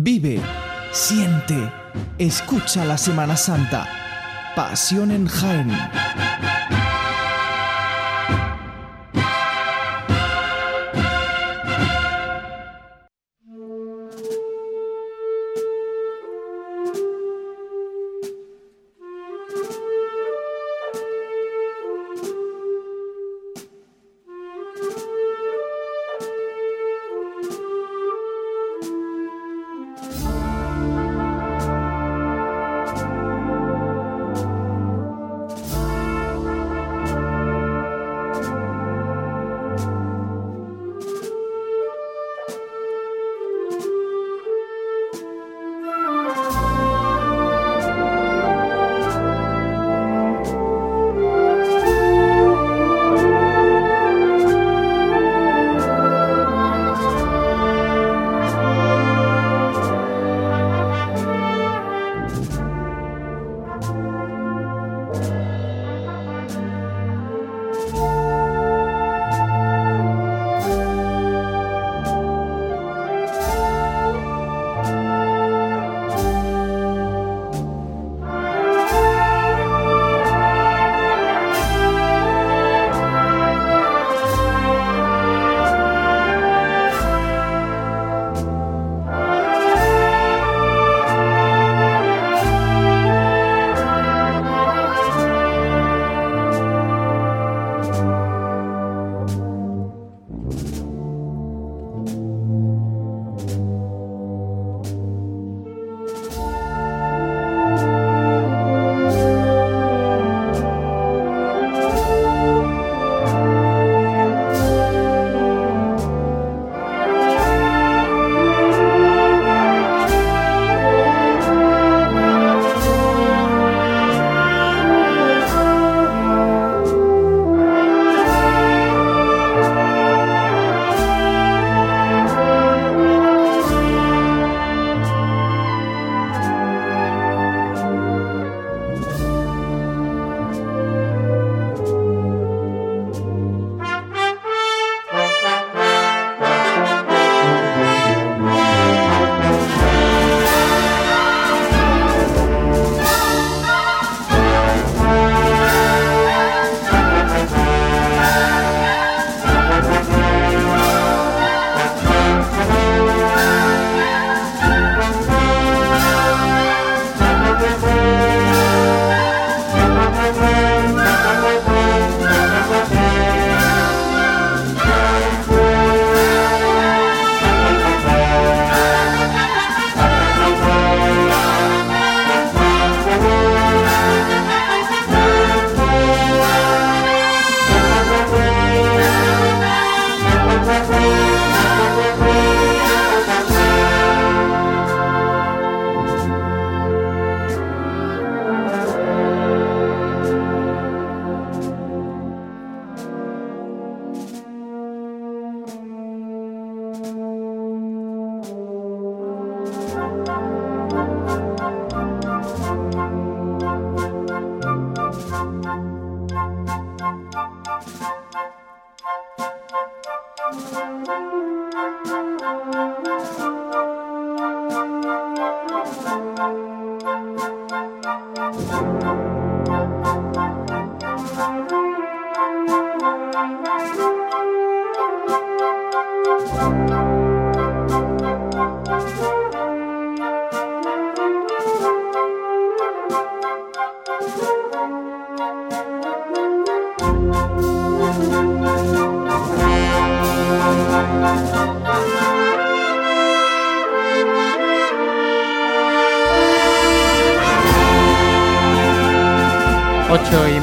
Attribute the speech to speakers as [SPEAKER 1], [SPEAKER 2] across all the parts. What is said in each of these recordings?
[SPEAKER 1] Vive, siente, escucha la Semana Santa. Pasión en Jaén.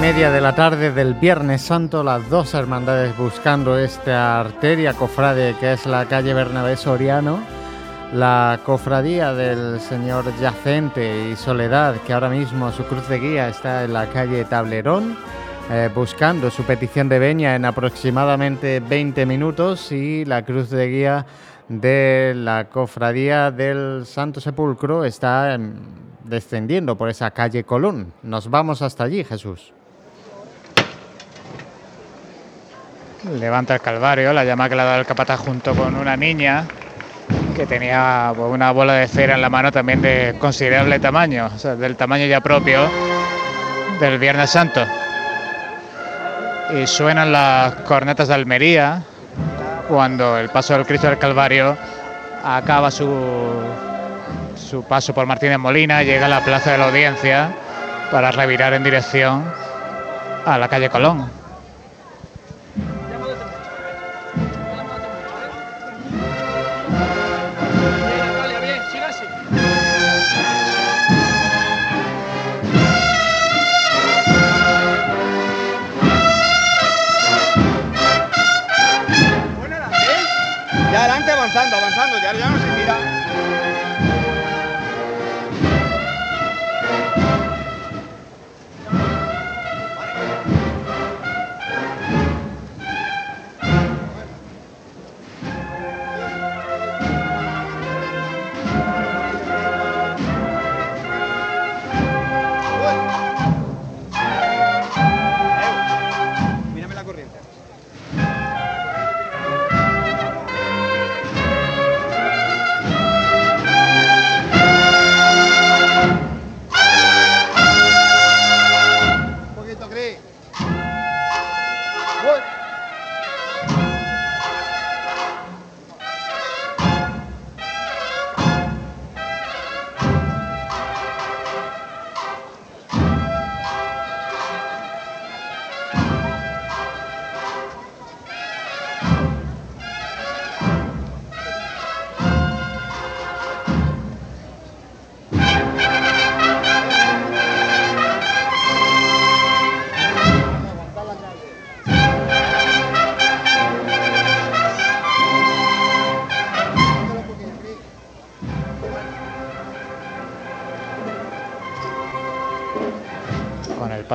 [SPEAKER 2] Media de la tarde del Viernes Santo, las dos hermandades buscando esta arteria cofrade que es la calle Bernabé Soriano, la cofradía del Señor Yacente y Soledad, que ahora mismo su cruz de guía está en la calle Tablerón, eh, buscando su petición de veña en aproximadamente 20 minutos y la cruz de guía de la cofradía del Santo Sepulcro está descendiendo por esa calle Colón. Nos vamos hasta allí, Jesús.
[SPEAKER 3] Levanta el Calvario, la llama que le ha dado el capataz junto con una niña. que tenía pues, una bola de cera en la mano también de considerable tamaño, del tamaño ya propio del Viernes Santo. Y suenan las cornetas de Almería cuando el paso del Cristo del Calvario acaba su, su paso por Martínez Molina, llega a la Plaza de la Audiencia para revirar en dirección a la calle Colón.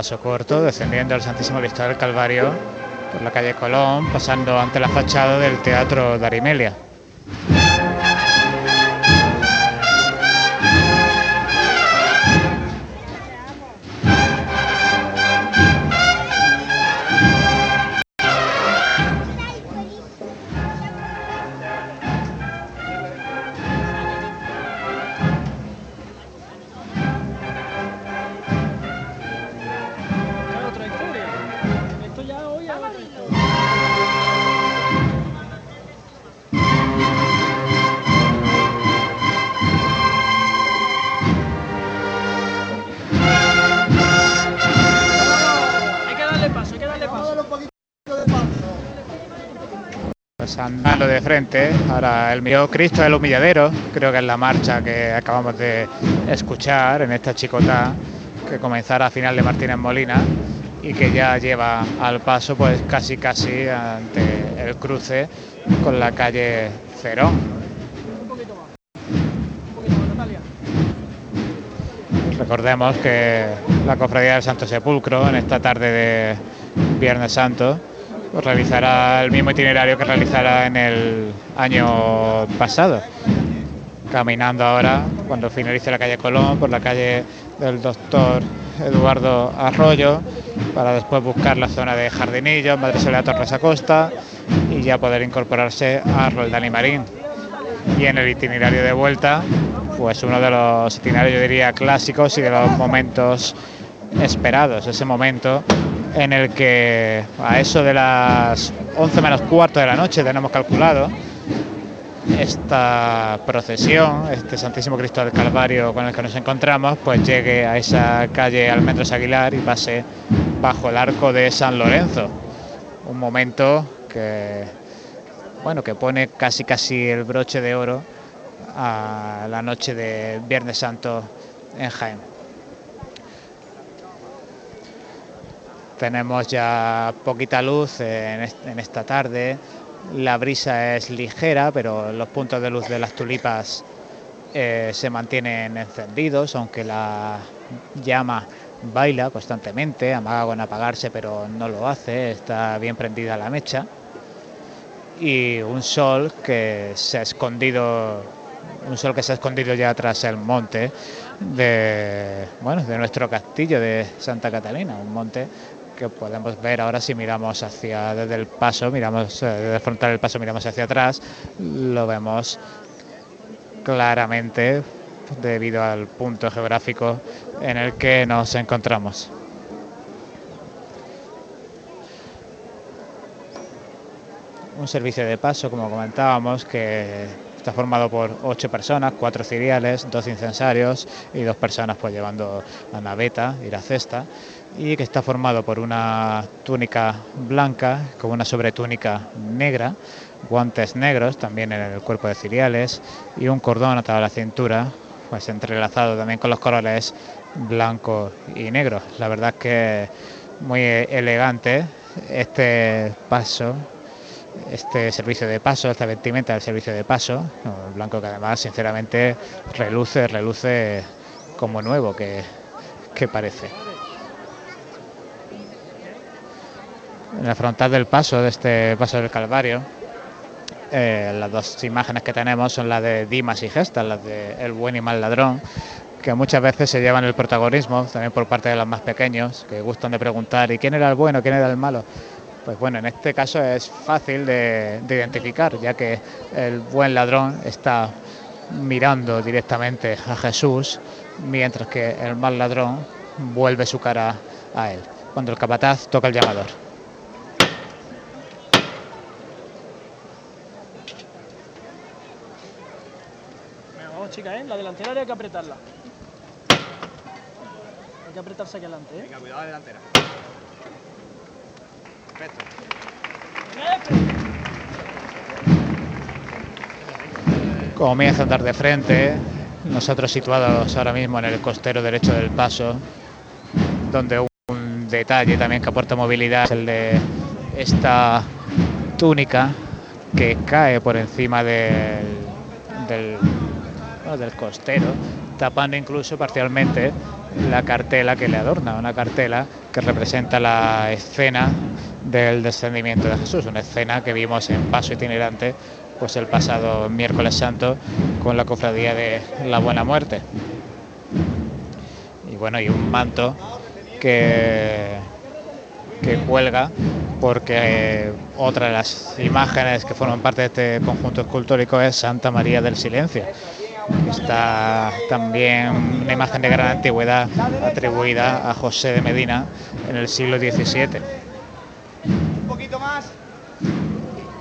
[SPEAKER 3] Paso corto, descendiendo al Santísimo Cristo del Calvario por la calle Colón, pasando ante la fachada del Teatro Darimelia. Andando de frente, ahora el mío Cristo del Humilladero, creo que es la marcha que acabamos de escuchar en esta chicota que comenzará a final de Martínez Molina y que ya lleva al paso pues casi casi ante el cruce con la calle Cerón. Recordemos que la Cofradía del Santo Sepulcro en esta tarde de Viernes Santo pues, realizará el mismo itinerario que realizará en el año pasado. Caminando ahora, cuando finalice la calle Colón, por la calle del doctor Eduardo Arroyo, para después buscar la zona de Jardinillos, Madre Soledad Torres Acosta y ya poder incorporarse a Roldán y Marín. Y en el itinerario de vuelta, pues uno de los itinerarios, yo diría, clásicos y de los momentos esperados, ese momento en el que a eso de las 11 menos cuarto de la noche tenemos calculado esta procesión, este Santísimo Cristo del Calvario con el que nos encontramos, pues llegue a esa calle Almendros Aguilar y pase bajo el arco de San Lorenzo. Un momento que, bueno, que pone casi casi el broche de oro a la noche de Viernes Santo en Jaén. Tenemos ya poquita luz en, est- en esta tarde, la brisa es ligera, pero los puntos de luz de las tulipas eh, se mantienen encendidos, aunque la llama baila constantemente, amaga con apagarse, pero no lo hace, está bien prendida la mecha. Y un sol que se ha escondido, un sol que se ha escondido ya tras el monte de, bueno, de nuestro castillo de Santa Catalina, un monte que podemos ver ahora si miramos hacia desde el paso, miramos eh, desde frontal del paso, miramos hacia atrás, lo vemos claramente debido al punto geográfico en el que nos encontramos. Un servicio de paso, como comentábamos, que está formado por ocho personas, cuatro ciriales, dos incensarios y dos personas pues llevando la naveta y la cesta y que está formado por una túnica blanca con una sobretúnica negra, guantes negros también en el cuerpo de ciriales y un cordón atado a la cintura, pues entrelazado también con los colores blanco y negro. La verdad es que muy elegante este paso, este servicio de paso, esta vestimenta del servicio de paso, el blanco que además sinceramente reluce, reluce como nuevo que, que parece. En el frontal del paso, de este paso del Calvario, eh, las dos imágenes que tenemos son las de Dimas y Gestas, las de El buen y mal ladrón, que muchas veces se llevan el protagonismo, también por parte de los más pequeños, que gustan de preguntar, ¿y quién era el bueno, quién era el malo? Pues bueno, en este caso es fácil de, de identificar, ya que el buen ladrón está mirando directamente a Jesús, mientras que el mal ladrón vuelve su cara a él, cuando el capataz toca el llamador.
[SPEAKER 4] ¿Eh? La delantera hay que apretarla. Hay que apretarse aquí adelante, ¿eh?
[SPEAKER 5] Venga, cuidado la delantera. Perfecto.
[SPEAKER 3] comienza a andar de frente, nosotros situados ahora mismo en el costero derecho del paso, donde un detalle también que aporta movilidad es el de esta túnica que cae por encima del, del, del costero, tapando incluso parcialmente la cartela que le adorna, una cartela que representa la escena del descendimiento de Jesús, una escena que vimos en Paso Itinerante pues el pasado miércoles santo con la cofradía de la Buena Muerte. Y bueno, y un manto que, que cuelga porque eh, otra de las imágenes que forman parte de este conjunto escultórico es Santa María del Silencio. Está también una imagen de gran antigüedad atribuida a José de Medina en el siglo XVII.
[SPEAKER 5] Un poquito más.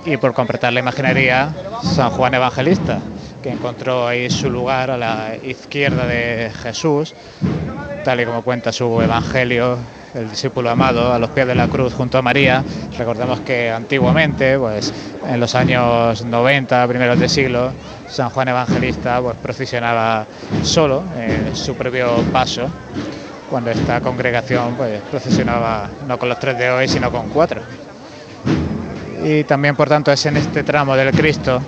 [SPEAKER 3] y por completar la imaginería, San Juan Evangelista, que encontró ahí su lugar a la izquierda de Jesús, tal y como cuenta su evangelio, el discípulo amado, a los pies de la cruz junto a María. Recordemos que antiguamente, pues en los años 90, primeros de siglo, San Juan Evangelista pues procesionaba solo en su propio paso, cuando esta congregación pues procesionaba no con los tres de hoy, sino con cuatro y también por tanto es en este tramo del Cristo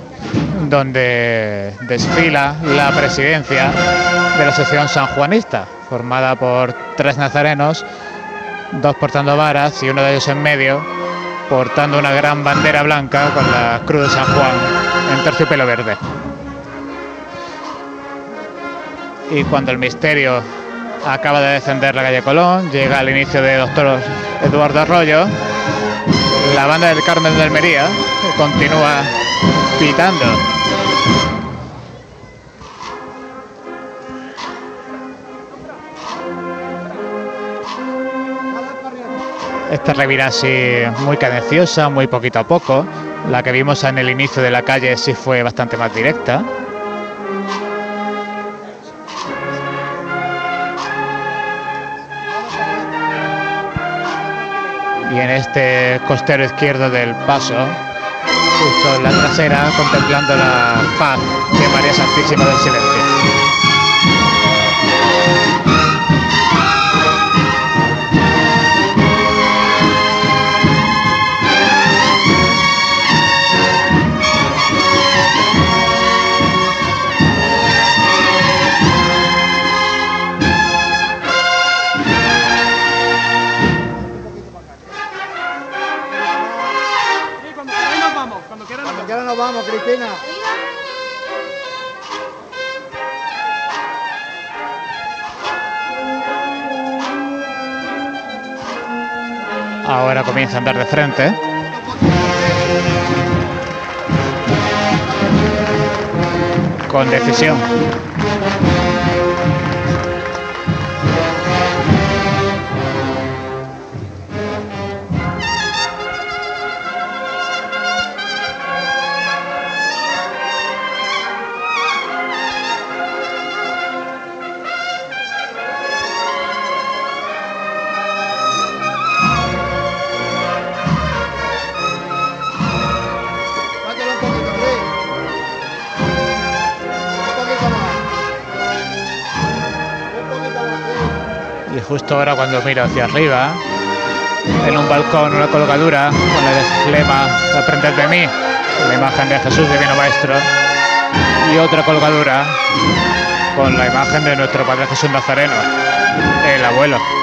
[SPEAKER 3] donde desfila la presidencia de la sección sanjuanista, formada por tres nazarenos, dos portando varas y uno de ellos en medio, portando una gran bandera blanca con la cruz de San Juan en terciopelo verde. Y cuando el misterio acaba de descender la calle Colón, llega al inicio de Doctor Eduardo Arroyo, la banda del Carmen de Almería continúa pitando. Esta revira así muy cadenciosa, muy poquito a poco. La que vimos en el inicio de la calle sí fue bastante más directa. Y en este costero izquierdo del paso, justo en la trasera, contemplando la faz de María Santísima del Silencio. Ahora comienza a andar de frente. con decisión. Justo ahora cuando miro hacia arriba, en un balcón, una colgadura con el lema Aprended de mí, la imagen de Jesús Divino Maestro, y otra colgadura con la imagen de nuestro Padre Jesús Nazareno, el abuelo.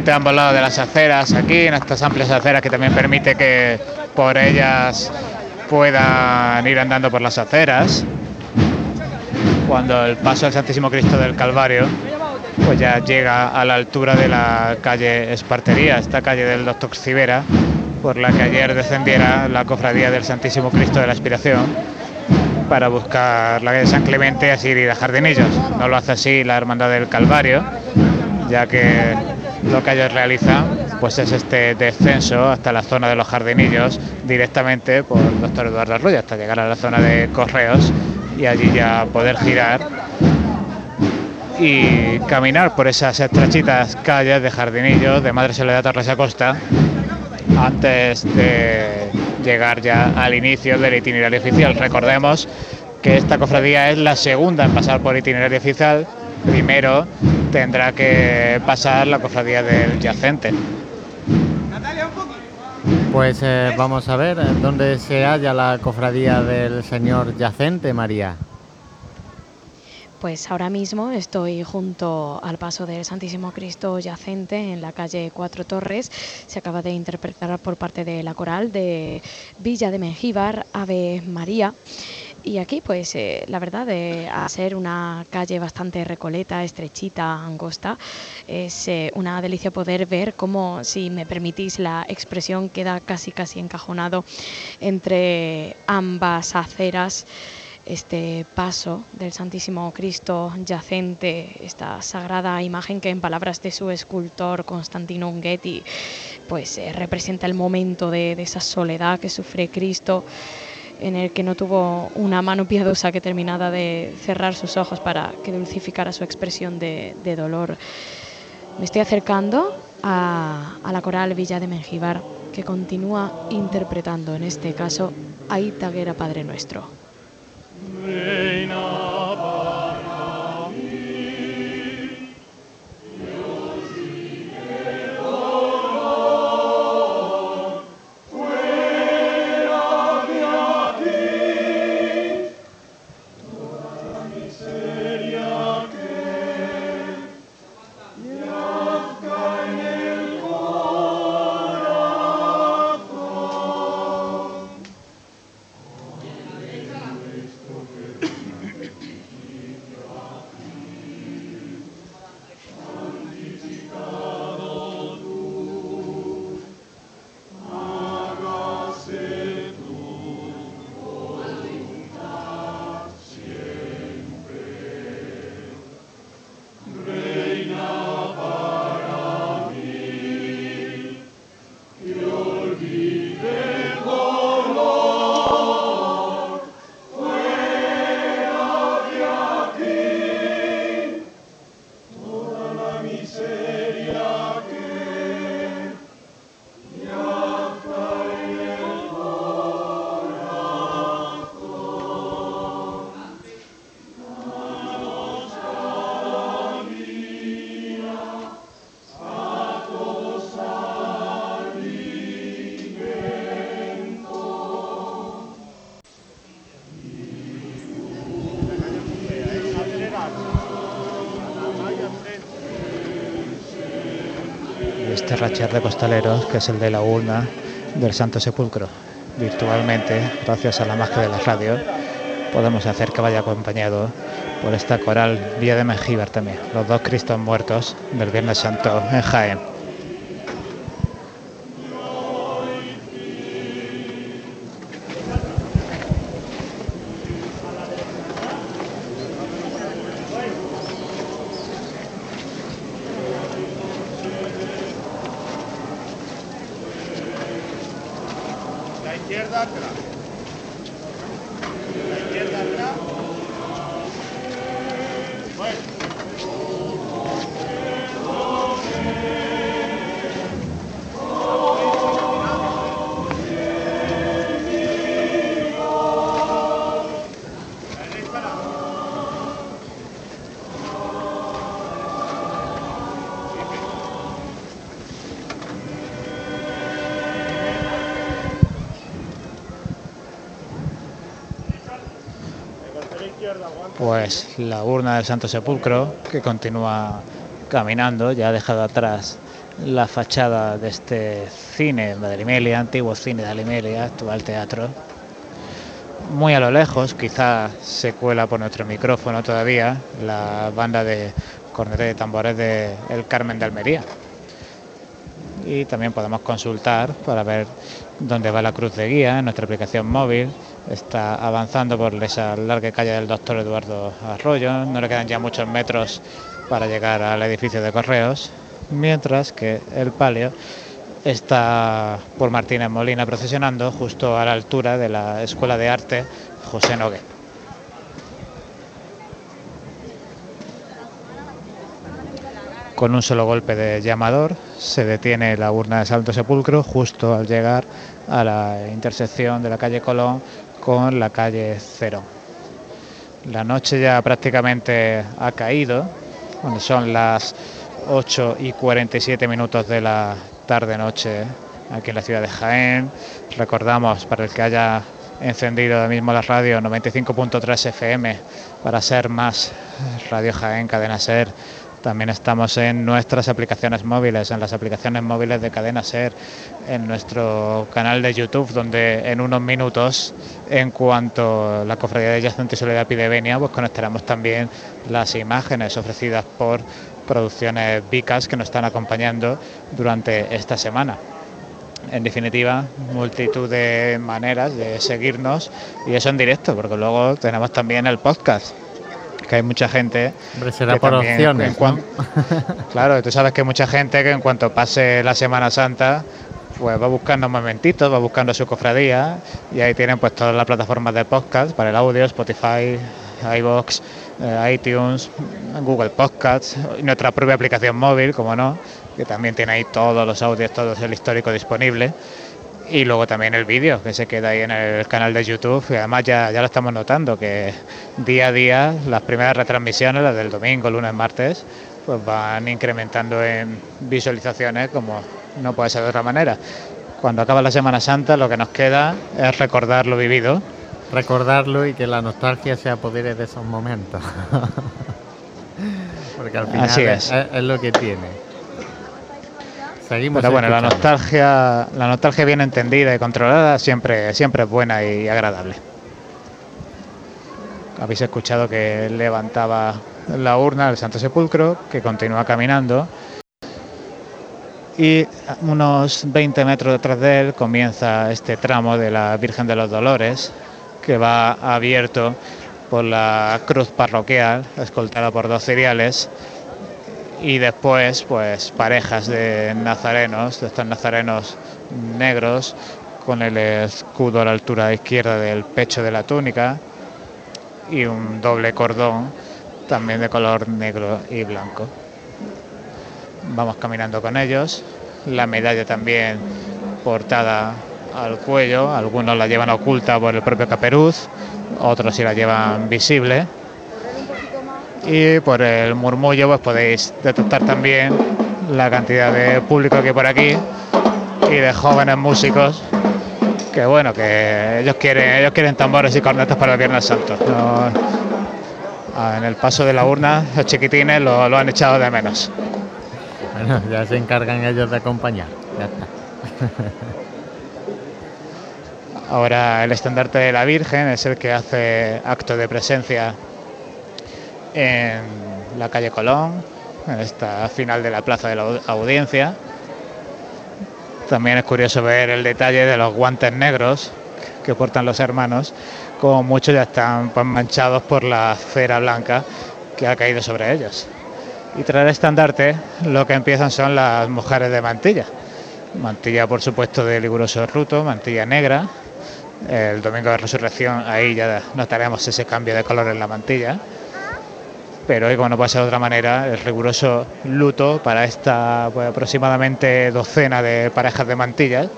[SPEAKER 3] Gente ambos lados de las aceras aquí, en estas amplias aceras que también permite que por ellas puedan ir andando por las aceras. Cuando el paso del Santísimo Cristo del Calvario pues ya llega a la altura de la calle Espartería, esta calle del Doctor Civera, por la que ayer descendiera la cofradía del Santísimo Cristo de la Aspiración para buscar la calle San Clemente así ir a Jardinillos. No lo hace así la Hermandad del Calvario, ya que lo que ellos realizan pues es este descenso hasta la zona de los jardinillos directamente por el doctor Eduardo Arroyo hasta llegar a la zona de correos y allí ya poder girar y caminar por esas estrechitas calles de jardinillos de Madre Soledad Torres Acosta antes de llegar ya al inicio del itinerario oficial. Recordemos que esta cofradía es la segunda en pasar por itinerario oficial. Primero tendrá que pasar la cofradía del yacente.
[SPEAKER 2] Pues eh, vamos a ver eh, dónde se halla la cofradía del señor Yacente, María.
[SPEAKER 6] Pues ahora mismo estoy junto al paso del Santísimo Cristo yacente en la calle Cuatro Torres. Se acaba de interpretar por parte de la coral de Villa de Mengíbar, Ave María. Y aquí, pues, eh, la verdad, de a ser una calle bastante recoleta, estrechita, angosta, es eh, una delicia poder ver cómo, si me permitís la expresión, queda casi, casi encajonado entre ambas aceras este paso del Santísimo Cristo yacente, esta sagrada imagen que en palabras de su escultor Constantino Unguetti, pues eh, representa el momento de esa soledad que sufre Cristo en el que no tuvo una mano piadosa que terminara de cerrar sus ojos para que dulcificara su expresión de, dolor. Me estoy acercando a, a la coral Villa de Mengíbar, que continúa interpretando, en este caso, a Itaguera Padre Nuestro.
[SPEAKER 3] Rachar de costaleros, que es el de la urna del Santo Sepulcro. Virtualmente, gracias a la magia de la radio, podemos hacer que vaya acompañado por esta coral Vía de Mengíbar también, los dos Cristos muertos del Viernes Santo en Jaén. Pues la urna del Santo Sepulcro, que continúa caminando, ya ha dejado atrás la fachada de este cine de Alimelia, antiguo cine de Alimelia, actual teatro. Muy a lo lejos, quizá se cuela por nuestro micrófono todavía, la banda de cornetas de tambores de El Carmen de Almería. Y también podemos consultar para ver dónde va la cruz de guía en nuestra aplicación móvil está avanzando por esa larga calle del doctor Eduardo Arroyo. No le quedan ya muchos metros para llegar al edificio de correos, mientras que el palio está por Martínez Molina procesionando justo a la altura de la Escuela de Arte José Nogué. Con un solo golpe de llamador se detiene la urna de Santo Sepulcro justo al llegar a la intersección de la calle Colón con la calle Cero. La noche ya prácticamente ha caído, cuando son las 8 y 47 minutos de la tarde-noche aquí en la ciudad de Jaén. Recordamos, para el que haya encendido ahora mismo la radio 95.3 FM para ser más Radio Jaén, Cadena Ser, también estamos en nuestras aplicaciones móviles, en las aplicaciones móviles de Cadena Ser, en nuestro canal de YouTube, donde en unos minutos, en cuanto la Cofradía de Yacente y Soledad pide venia, pues conectaremos también las imágenes ofrecidas por producciones Vicas que nos están acompañando durante esta semana. En definitiva, multitud de maneras de seguirnos y eso en directo, porque luego tenemos también el podcast que hay mucha gente.
[SPEAKER 2] Hombre, será por opciones. ¿no?
[SPEAKER 3] claro, tú sabes que hay mucha gente que en cuanto pase la Semana Santa, pues va buscando momentitos, va buscando su cofradía y ahí tienen pues todas las plataformas de podcast para el audio, Spotify, iBox, eh, iTunes, Google Podcasts nuestra propia aplicación móvil, como no, que también tiene ahí todos los audios, todo el histórico disponible y luego también el vídeo que se queda ahí en el canal de YouTube y además ya, ya lo estamos notando que día a día las primeras retransmisiones, las del domingo, lunes, martes, pues van incrementando en visualizaciones como no puede ser de otra manera. Cuando acaba la Semana Santa lo que nos queda es recordar lo vivido.
[SPEAKER 2] Recordarlo y que la nostalgia se apodere de esos momentos. Porque al final
[SPEAKER 3] Así
[SPEAKER 2] es,
[SPEAKER 3] es.
[SPEAKER 2] es lo que tiene. Seguimos
[SPEAKER 3] Pero bueno, la nostalgia, la nostalgia bien entendida y controlada siempre, siempre es buena y agradable. Habéis escuchado que levantaba la urna del Santo Sepulcro, que continúa caminando. Y unos 20 metros detrás de él comienza este tramo de la Virgen de los Dolores, que va abierto por la cruz parroquial, escoltada por dos ciriales, y después pues parejas de nazarenos, de estos nazarenos negros, con el escudo a la altura izquierda del pecho de la túnica y un doble cordón también de color negro y blanco. Vamos caminando con ellos, la medalla también portada al cuello, algunos la llevan oculta por el propio caperuz, otros sí la llevan visible y por el murmullo pues podéis detectar también la cantidad de público que hay por aquí y de jóvenes músicos que bueno que ellos quieren ellos quieren tambores y cornetas para el Viernes Santo No- en el paso de la urna los chiquitines lo, lo han echado de menos
[SPEAKER 2] Bueno, ya se encargan ellos de acompañar. Ya está.
[SPEAKER 3] Ahora el estandarte de la Virgen es el que hace acto de presencia en la calle Colón, en esta final de la plaza de la au- audiencia. También es curioso ver el detalle de los guantes negros que portan los hermanos, como muchos ya están pues, manchados por la cera blanca que ha caído sobre ellos. Y tras el estandarte lo que empiezan son las mujeres de mantilla. Mantilla, por supuesto, de riguroso ruto, mantilla negra. El domingo de resurrección, ahí ya notaremos ese cambio de color en la mantilla. Pero hoy, como no puede ser de otra manera, el riguroso luto para esta pues, aproximadamente docena de parejas de mantillas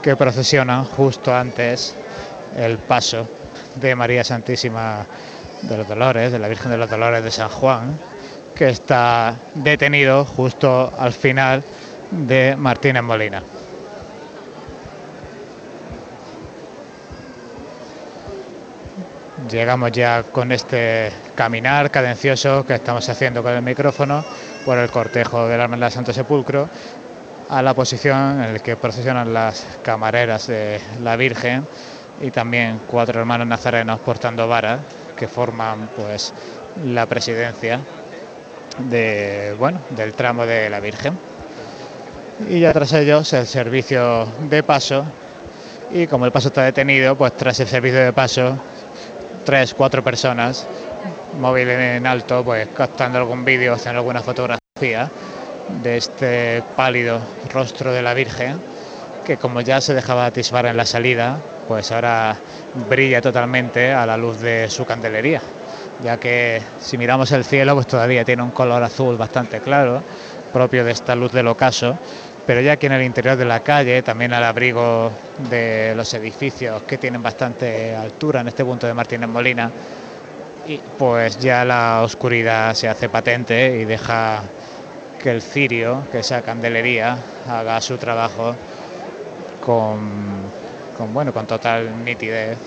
[SPEAKER 3] que procesionan justo antes el paso de María Santísima de los Dolores, de la Virgen de los Dolores de San Juan, que está detenido justo al final de Martínez Molina. Llegamos ya con este caminar cadencioso que estamos haciendo con el micrófono por el cortejo del Hermandad Santo Sepulcro a la posición en la que procesionan las camareras de la Virgen y también cuatro hermanos nazarenos portando varas que forman pues la presidencia de bueno del tramo de la Virgen. Y ya tras ellos el servicio de paso. Y como el paso está detenido pues tras el servicio de paso tres cuatro personas móvil en alto pues captando algún vídeo haciendo alguna fotografía de este pálido rostro de la Virgen que como ya se dejaba atisbar en la salida pues ahora brilla totalmente a la luz de su candelería ya que si miramos el cielo pues todavía tiene un color azul bastante claro propio de esta luz del ocaso pero ya aquí en el interior de la calle, también al abrigo de los edificios que tienen bastante altura en este punto de Martínez Molina, y pues ya la oscuridad se hace patente y deja que el cirio, que esa candelería, haga su trabajo con, bueno, con total nitidez,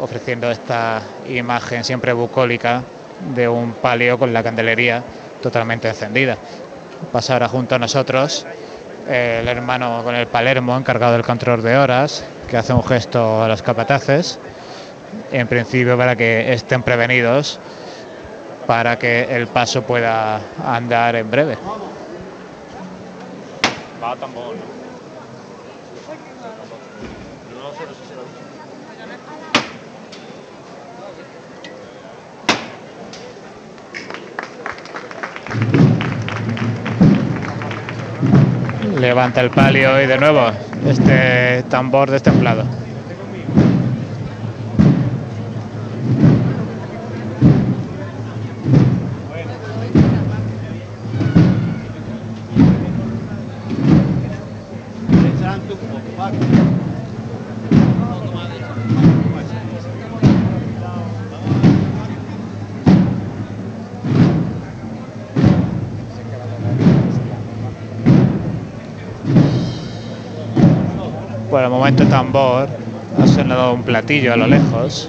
[SPEAKER 3] ofreciendo esta imagen siempre bucólica de un palio con la candelería totalmente encendida. Pasa ahora junto a nosotros el hermano con el Palermo, encargado del control de horas, que hace un gesto a los capataces, en principio para que estén prevenidos, para que el paso pueda andar en breve.
[SPEAKER 7] Va tambor,
[SPEAKER 3] Levanta el palio y de nuevo este tambor destemplado. Tambor, ha sonado un platillo a lo lejos.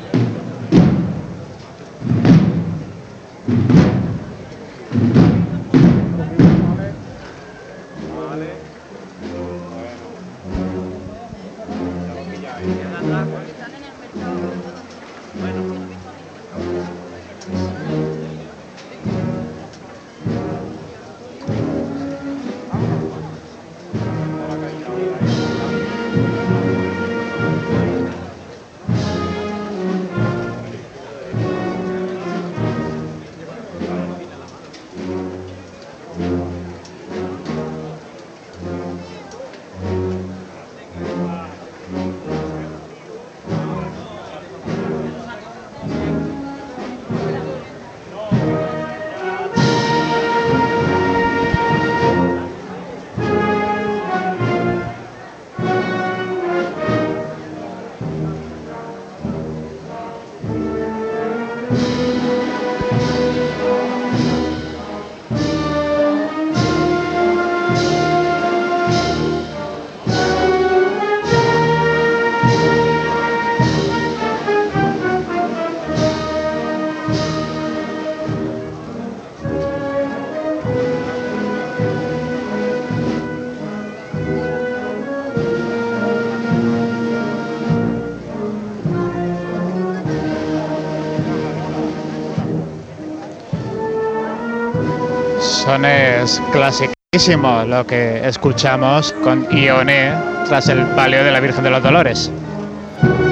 [SPEAKER 3] Sones clasiquísimos lo que escuchamos con Ione tras el palio de la Virgen de los Dolores.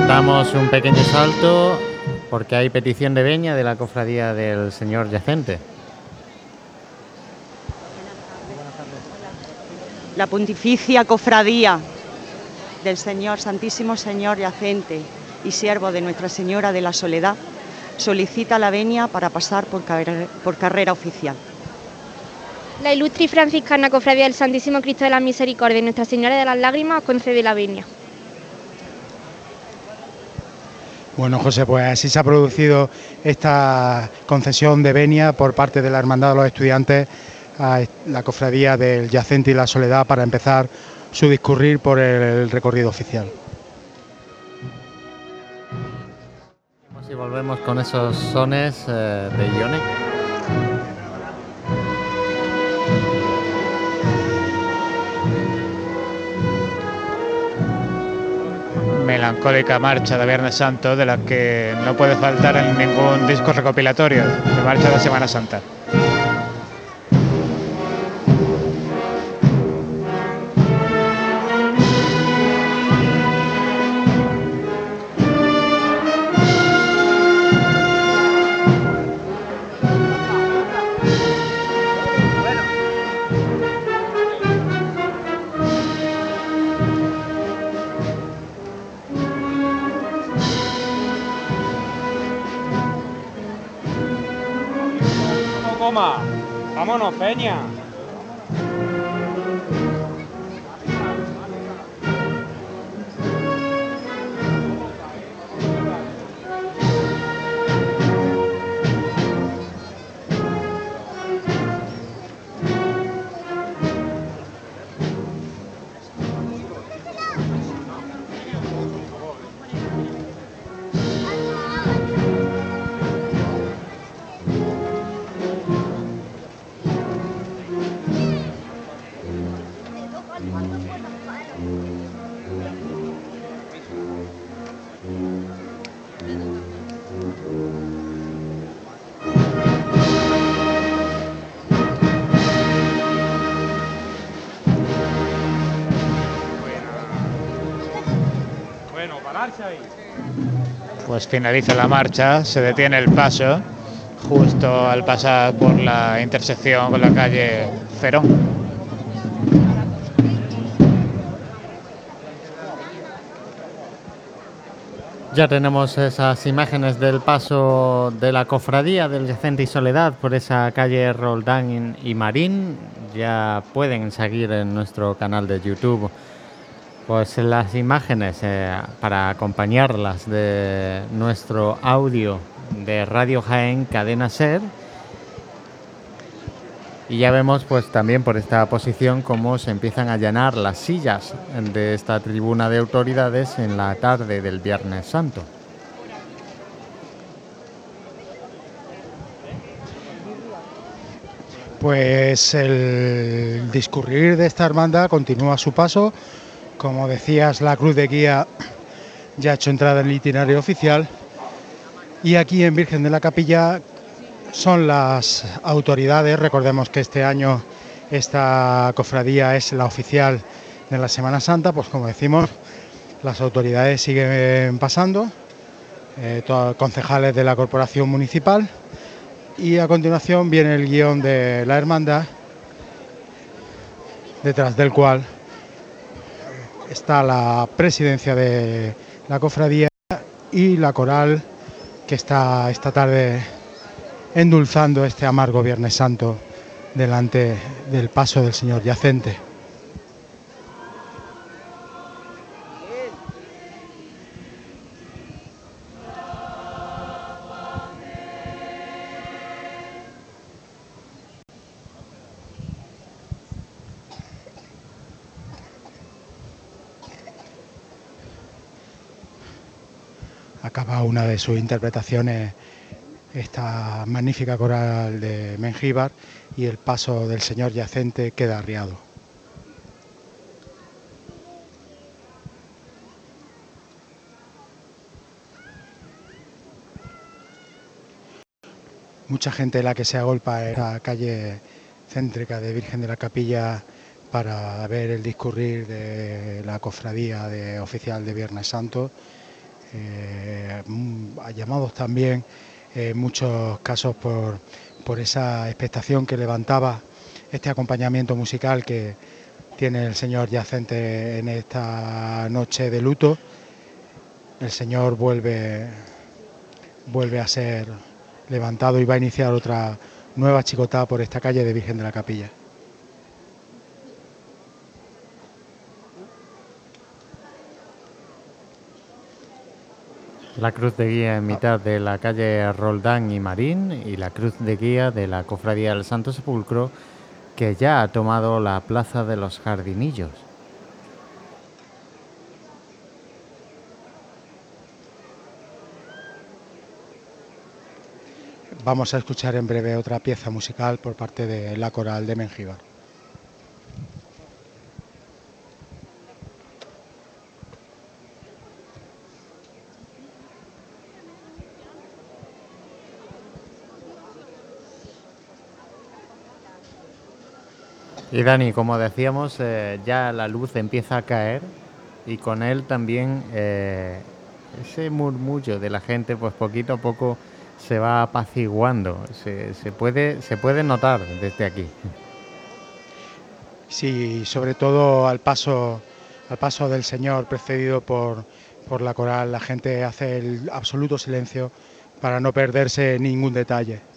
[SPEAKER 2] Damos un pequeño salto porque hay petición de veña de la cofradía del señor yacente.
[SPEAKER 7] La Pontificia Cofradía del Señor Santísimo Señor Yacente y siervo de Nuestra Señora de la Soledad solicita la venia para pasar por carrera oficial.
[SPEAKER 8] La ilustre y franciscana cofradía del Santísimo Cristo de la Misericordia y Nuestra Señora de las Lágrimas os concede la venia.
[SPEAKER 9] Bueno, José, pues así se ha producido esta concesión de venia por parte de la Hermandad de los Estudiantes a la cofradía del Yacente y la Soledad para empezar su discurrir por el recorrido oficial.
[SPEAKER 2] Y volvemos con esos sones eh, de Ione.
[SPEAKER 3] Melancólica marcha de Viernes Santo de la que no puede faltar en ningún disco recopilatorio de marcha de Semana Santa.
[SPEAKER 10] Vámonos,
[SPEAKER 3] Pues finaliza la marcha, se detiene el paso justo al pasar por la intersección con la calle Cerón.
[SPEAKER 2] Ya tenemos esas imágenes del paso de la cofradía del Yacente y Soledad por esa calle Roldán y Marín. Ya pueden seguir en nuestro canal de YouTube pues las imágenes eh, para acompañarlas de nuestro audio de Radio Jaén Cadena Ser. Y ya vemos pues también por esta posición cómo se empiezan a llenar las sillas de esta tribuna de autoridades en la tarde del Viernes Santo.
[SPEAKER 9] Pues el discurrir de esta hermandad continúa su paso. Como decías, la cruz de guía ya ha hecho entrada en el itinerario oficial. Y aquí en Virgen de la Capilla son las autoridades. Recordemos que este año esta cofradía es la oficial de la Semana Santa. Pues como decimos, las autoridades siguen pasando, eh, todos concejales de la corporación municipal. Y a continuación viene el guion de la hermandad, detrás del cual está la presidencia de la cofradía y la coral que está esta tarde endulzando este amargo Viernes Santo delante del paso del Señor Yacente. Una de sus interpretaciones esta magnífica coral de Mengíbar y el paso del señor yacente queda arriado. Mucha gente la que se agolpa en la calle
[SPEAKER 11] céntrica de Virgen de la Capilla para ver el discurrir de la cofradía de oficial de Viernes Santo. Eh, mm, llamados también en muchos casos por, por esa expectación que levantaba este acompañamiento musical que tiene el Señor yacente en esta noche de luto. El Señor vuelve, vuelve a ser levantado y va a iniciar otra nueva chicotada por esta calle de Virgen de la Capilla.
[SPEAKER 2] La cruz de guía en mitad de la calle Roldán y Marín y la cruz de guía de la Cofradía del Santo Sepulcro que ya ha tomado la Plaza de los Jardinillos.
[SPEAKER 11] Vamos a escuchar en breve otra pieza musical por parte de la coral de Mengíbar.
[SPEAKER 2] Y Dani, como decíamos, eh, ya la luz empieza a caer y con él también eh, ese murmullo de la gente, pues poquito a poco se va apaciguando. Se, se puede, se puede notar desde aquí.
[SPEAKER 11] Sí, sobre todo al paso, al paso del Señor precedido por, por la coral, la gente hace el absoluto silencio para no perderse ningún detalle.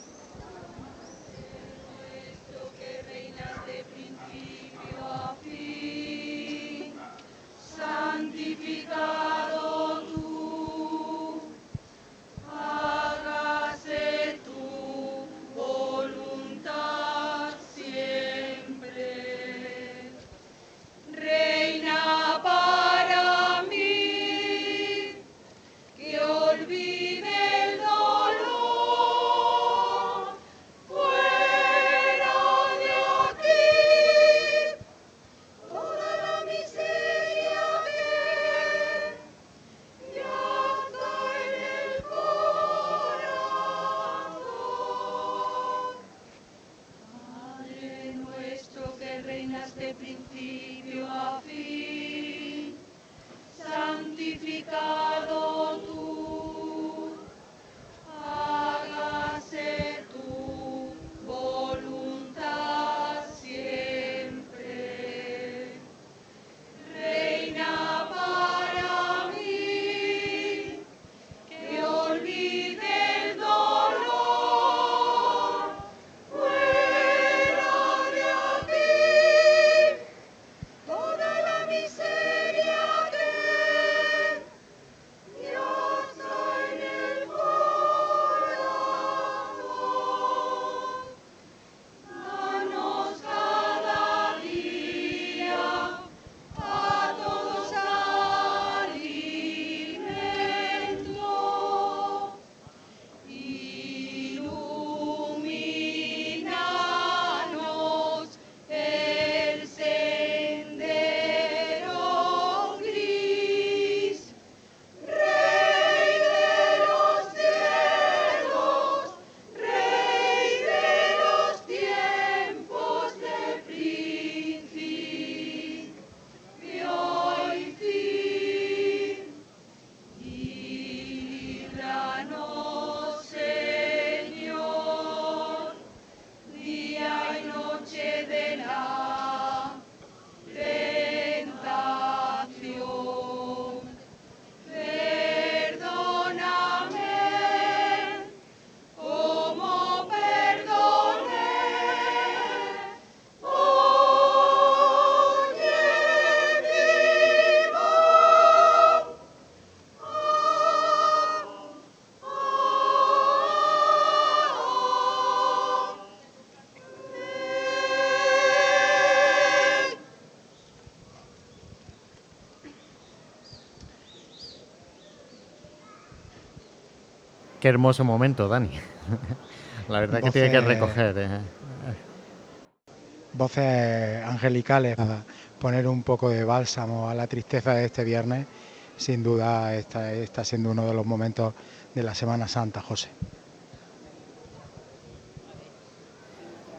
[SPEAKER 2] Qué hermoso momento, Dani. La verdad que tiene que recoger. eh.
[SPEAKER 11] Voces angelicales para poner un poco de bálsamo a la tristeza de este viernes. Sin duda está, está siendo uno de los momentos de la Semana Santa, José.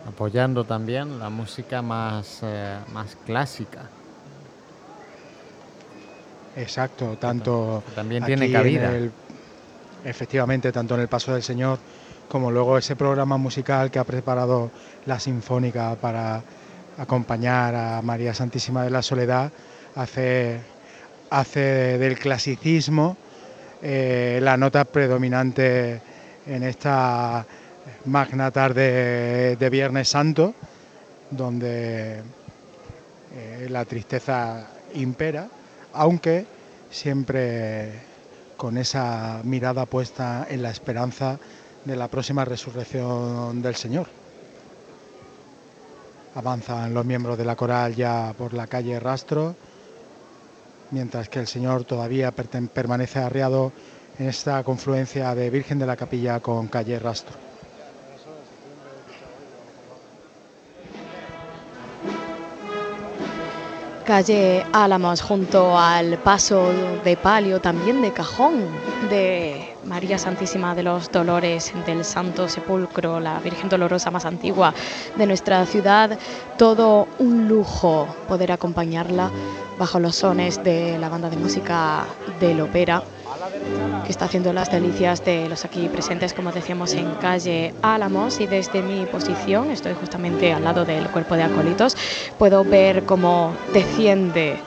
[SPEAKER 2] apoyando también la música más, eh, más clásica.
[SPEAKER 9] Exacto, tanto
[SPEAKER 2] también tiene cabida.
[SPEAKER 9] en el- efectivamente, tanto en el Paso del Señor como luego ese programa musical que ha preparado la Sinfónica para acompañar a María Santísima de la Soledad hace, hace del clasicismo eh, la nota predominante en esta magna tarde de Viernes Santo, donde eh, la tristeza impera, aunque siempre con esa mirada puesta en la esperanza de la próxima resurrección del Señor. Avanzan los miembros de la coral ya por la calle Rastro, mientras que el Señor todavía permanece arreado en esta confluencia de Virgen de la Capilla con calle Rastro.
[SPEAKER 6] Calle Álamos junto al paso de palio, también de cajón de María Santísima de los Dolores del Santo Sepulcro, la Virgen Dolorosa más antigua de nuestra ciudad. Todo un lujo poder acompañarla bajo los sones de la banda de música del ópera que está haciendo las delicias de los aquí presentes, como decíamos, en calle Álamos. Y desde mi posición, estoy justamente al lado del cuerpo de acólitos, puedo ver cómo desciende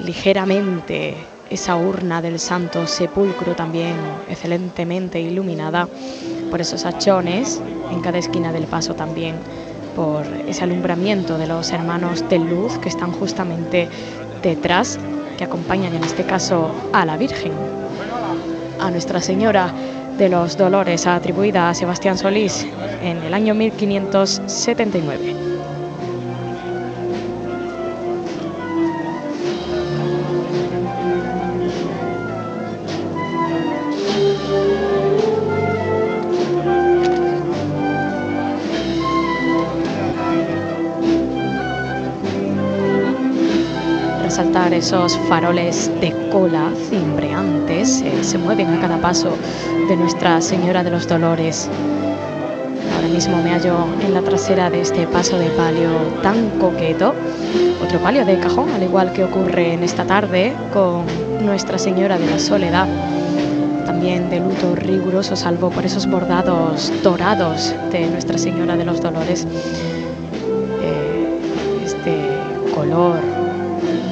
[SPEAKER 6] ligeramente esa urna del Santo Sepulcro, también excelentemente iluminada por esos hachones en cada esquina del paso también por ese alumbramiento de los hermanos de luz que están justamente detrás, que acompañan en este caso a la Virgen a Nuestra Señora de los Dolores, atribuida a Sebastián Solís en el año 1579. Esos faroles de cola cimbreantes, eh, se mueven a cada paso de Nuestra Señora de los Dolores. Ahora mismo me hallo en la trasera de este paso de palio tan coqueto, otro palio de cajón, al igual que ocurre en esta tarde con Nuestra Señora de la Soledad, también de luto riguroso, salvo por esos bordados dorados de Nuestra Señora de los Dolores. Eh, este color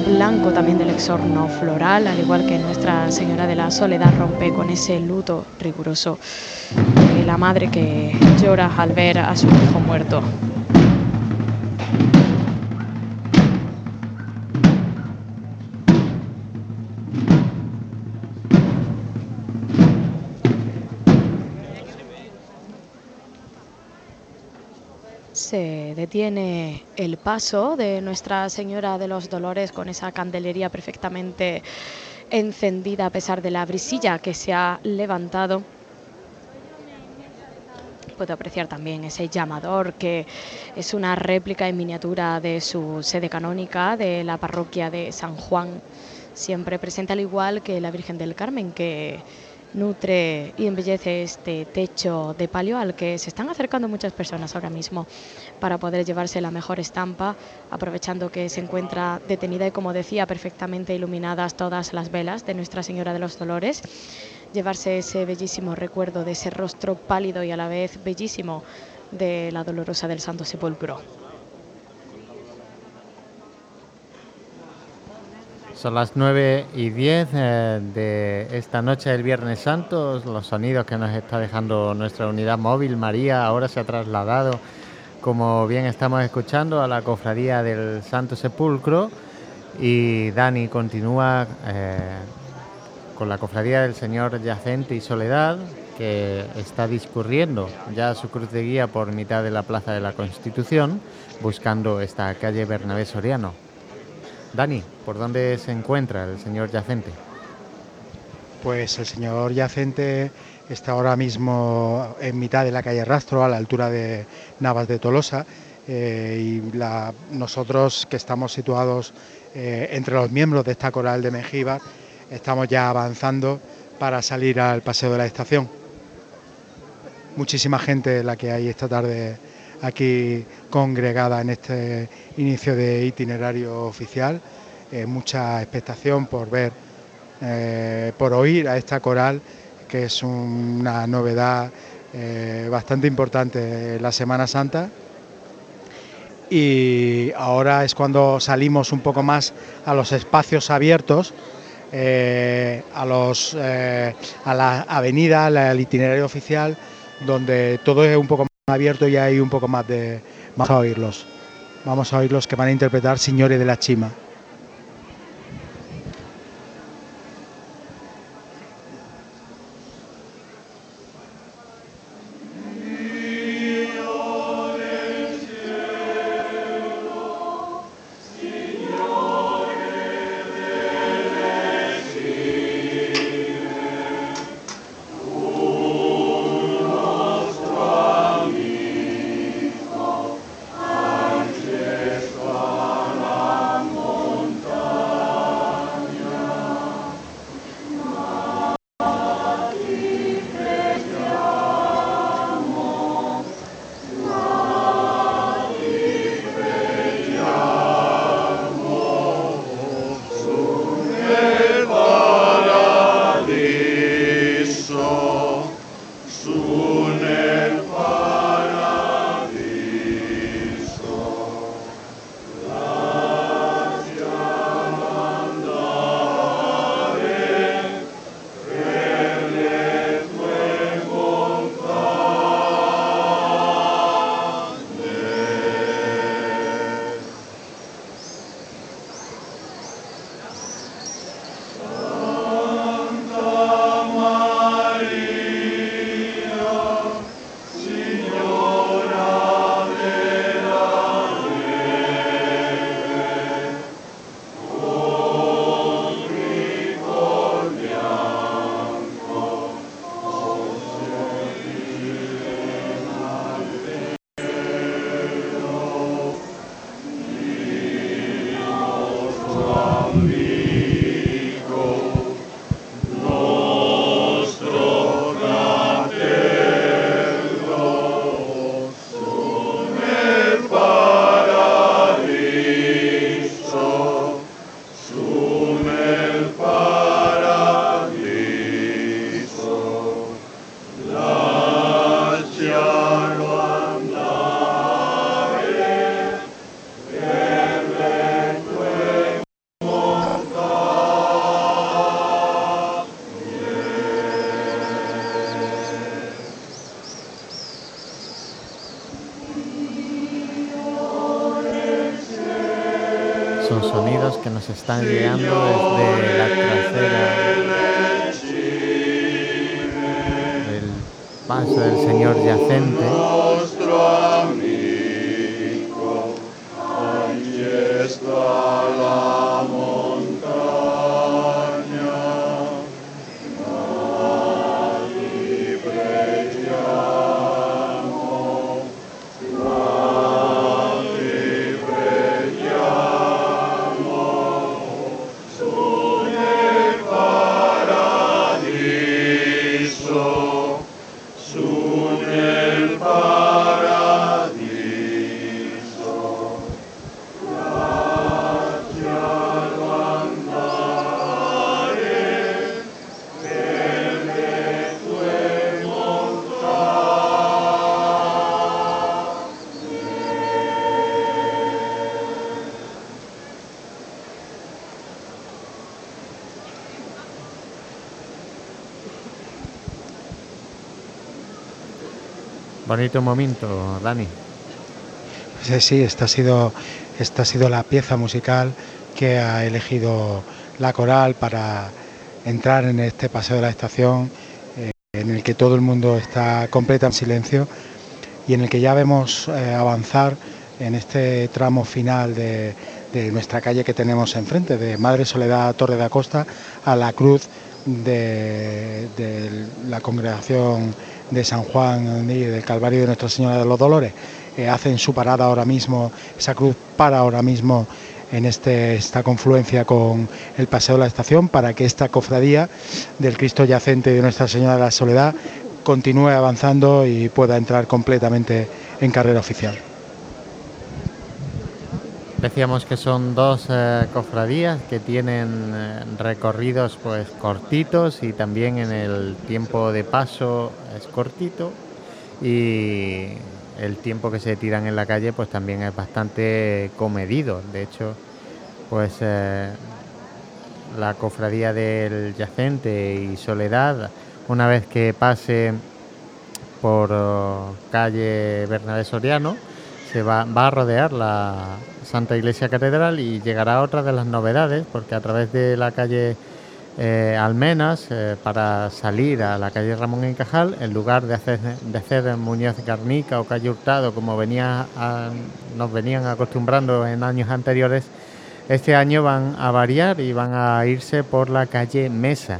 [SPEAKER 6] blanco también del exorno floral, al igual que Nuestra Señora de la Soledad rompe con ese luto riguroso de la madre que llora al ver a su hijo muerto. Se detiene el paso de Nuestra Señora de los Dolores con esa candelería perfectamente encendida a pesar de la brisilla que se ha levantado. Puedo apreciar también ese llamador que es una réplica en miniatura de su sede canónica de la parroquia de San Juan, siempre presente al igual que la Virgen del Carmen que nutre y embellece este techo de palio al que se están acercando muchas personas ahora mismo para poder llevarse la mejor estampa, aprovechando que se encuentra detenida y como decía, perfectamente iluminadas todas las velas de Nuestra Señora de los Dolores, llevarse ese bellísimo recuerdo de ese rostro pálido y a la vez bellísimo de la dolorosa del Santo Sepulcro.
[SPEAKER 2] Son las 9 y 10 eh, de esta noche del Viernes Santo. Los sonidos que nos está dejando nuestra unidad móvil María ahora se ha trasladado, como bien estamos escuchando, a la cofradía del Santo Sepulcro. Y Dani continúa eh, con la cofradía del Señor Yacente y Soledad, que está discurriendo ya su cruz de guía por mitad de la Plaza de la Constitución, buscando esta calle Bernabé Soriano. Dani, ¿por dónde se encuentra el señor Yacente?
[SPEAKER 9] Pues el señor Yacente está ahora mismo en mitad de la calle Rastro, a la altura de Navas de Tolosa, eh, y nosotros que estamos situados eh, entre los miembros de esta coral de Mengíbar, estamos ya avanzando para salir al paseo de la estación. Muchísima gente la que hay esta tarde aquí congregada en este inicio de itinerario oficial. Eh, mucha expectación por ver, eh, por oír a esta coral, que es una novedad eh, bastante importante en la Semana Santa. Y ahora es cuando salimos un poco más a los espacios abiertos, a, los, a la avenida, al itinerario oficial, donde todo es un poco más abierto y hay un poco más de... Vamos a oírlos. Vamos a oírlos que van a interpretar Señores de la Chima.
[SPEAKER 2] Están llegando Bonito momento, Dani.
[SPEAKER 9] Sí, sí, esta ha sido, esta ha sido la pieza musical que ha elegido la coral para entrar en este paseo de la estación eh, en el que todo el mundo está completa en silencio y en el que ya vemos eh, avanzar en este tramo final de, de nuestra calle que tenemos enfrente, de Madre Soledad Torre de Acosta a la cruz de, de la congregación de San Juan y del Calvario de Nuestra Señora de los Dolores. Eh, hacen su parada ahora mismo, esa cruz para ahora mismo en este, esta confluencia con el paseo de la estación para que esta cofradía del Cristo yacente de Nuestra Señora de la Soledad continúe avanzando y pueda entrar completamente en carrera oficial.
[SPEAKER 2] Decíamos que son dos eh, cofradías que tienen eh, recorridos pues cortitos y también en el tiempo de paso es cortito y el tiempo que se tiran en la calle pues también es bastante comedido. De hecho, pues eh, la cofradía del Yacente y Soledad, una vez que pase por oh, calle Bernabé Soriano, se va, va a rodear la Santa Iglesia Catedral y llegará otra de las novedades, porque a través de la calle eh, Almenas, eh, para salir a la calle Ramón Encajal, en lugar de hacer, de hacer Muñoz Garnica o calle Hurtado, como venía nos venían acostumbrando en años anteriores, este año van a variar y van a irse por la calle Mesa,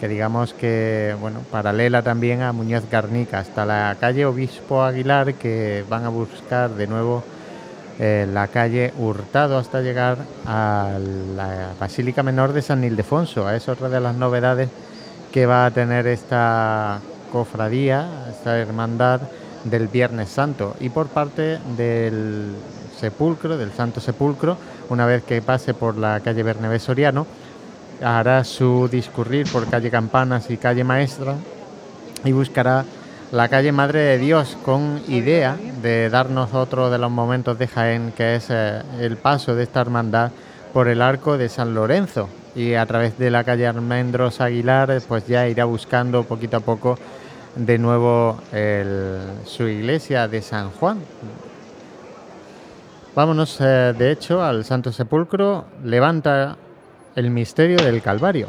[SPEAKER 2] que digamos que, bueno, paralela también a Muñoz Garnica, hasta la calle Obispo Aguilar, que van a buscar de nuevo la calle Hurtado hasta llegar a la Basílica Menor de San Ildefonso. Es otra de las novedades que va a tener esta cofradía, esta hermandad del Viernes Santo. Y por parte del sepulcro, del Santo Sepulcro, una vez que pase por la calle Bernabé Soriano, hará su discurrir por calle Campanas y calle Maestra y buscará la calle Madre de Dios con idea de darnos otro de los momentos de Jaén que es eh, el paso de esta hermandad por el arco de San Lorenzo y a través de la calle Almendros Aguilar pues ya irá buscando poquito a poco de nuevo el- su iglesia de San Juan. Vámonos eh, de hecho al Santo Sepulcro, levanta el misterio del Calvario.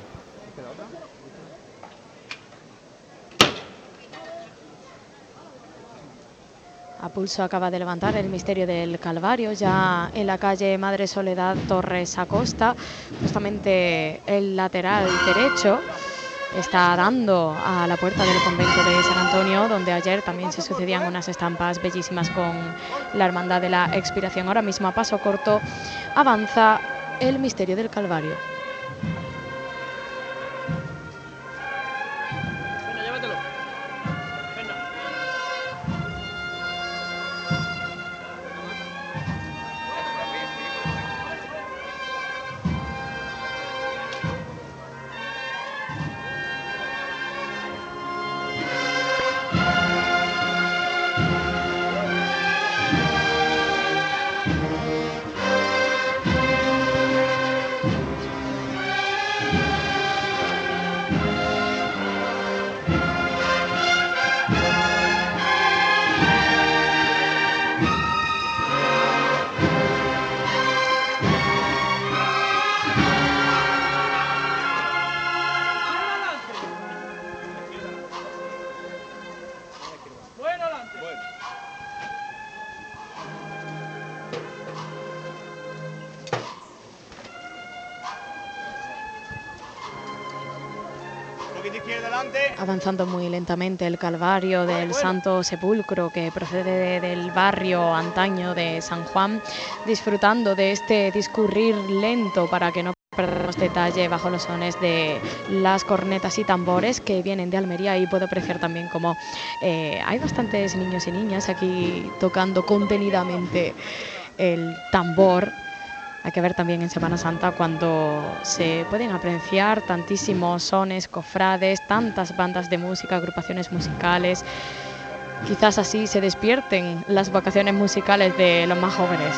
[SPEAKER 6] A pulso acaba de levantar el misterio del Calvario, ya en la calle Madre Soledad Torres Acosta, justamente el lateral derecho está dando a la puerta del convento de San Antonio, donde ayer también se sucedían unas estampas bellísimas con la Hermandad de la Expiración. Ahora mismo a paso corto avanza el misterio del Calvario. Avanzando muy lentamente el Calvario del Santo Sepulcro que procede del barrio antaño de San Juan, disfrutando de este discurrir lento para que no perdamos detalle bajo los sones de las cornetas y tambores que vienen de Almería. Y puedo apreciar también como eh, hay bastantes niños y niñas aquí tocando contenidamente el tambor hay que ver también en Semana Santa cuando se pueden apreciar tantísimos sones, cofrades, tantas bandas de música, agrupaciones musicales. Quizás así se despierten las vocaciones musicales de los más jóvenes.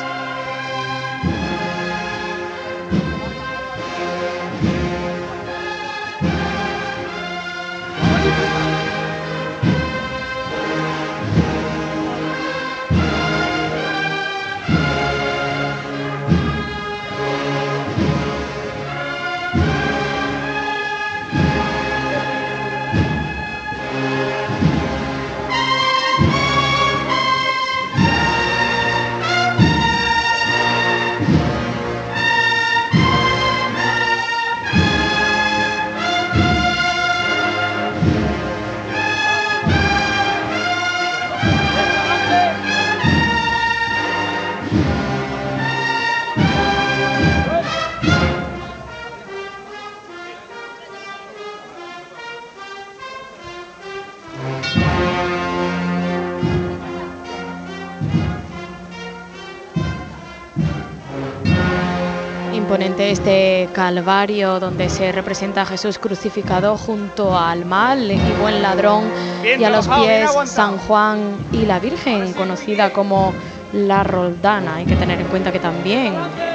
[SPEAKER 6] Imponente este Calvario donde se representa a Jesús crucificado junto al mal y buen ladrón
[SPEAKER 5] Bien
[SPEAKER 6] y a los pies. San Juan y la Virgen, conocida como la Roldana. Hay que tener en cuenta que también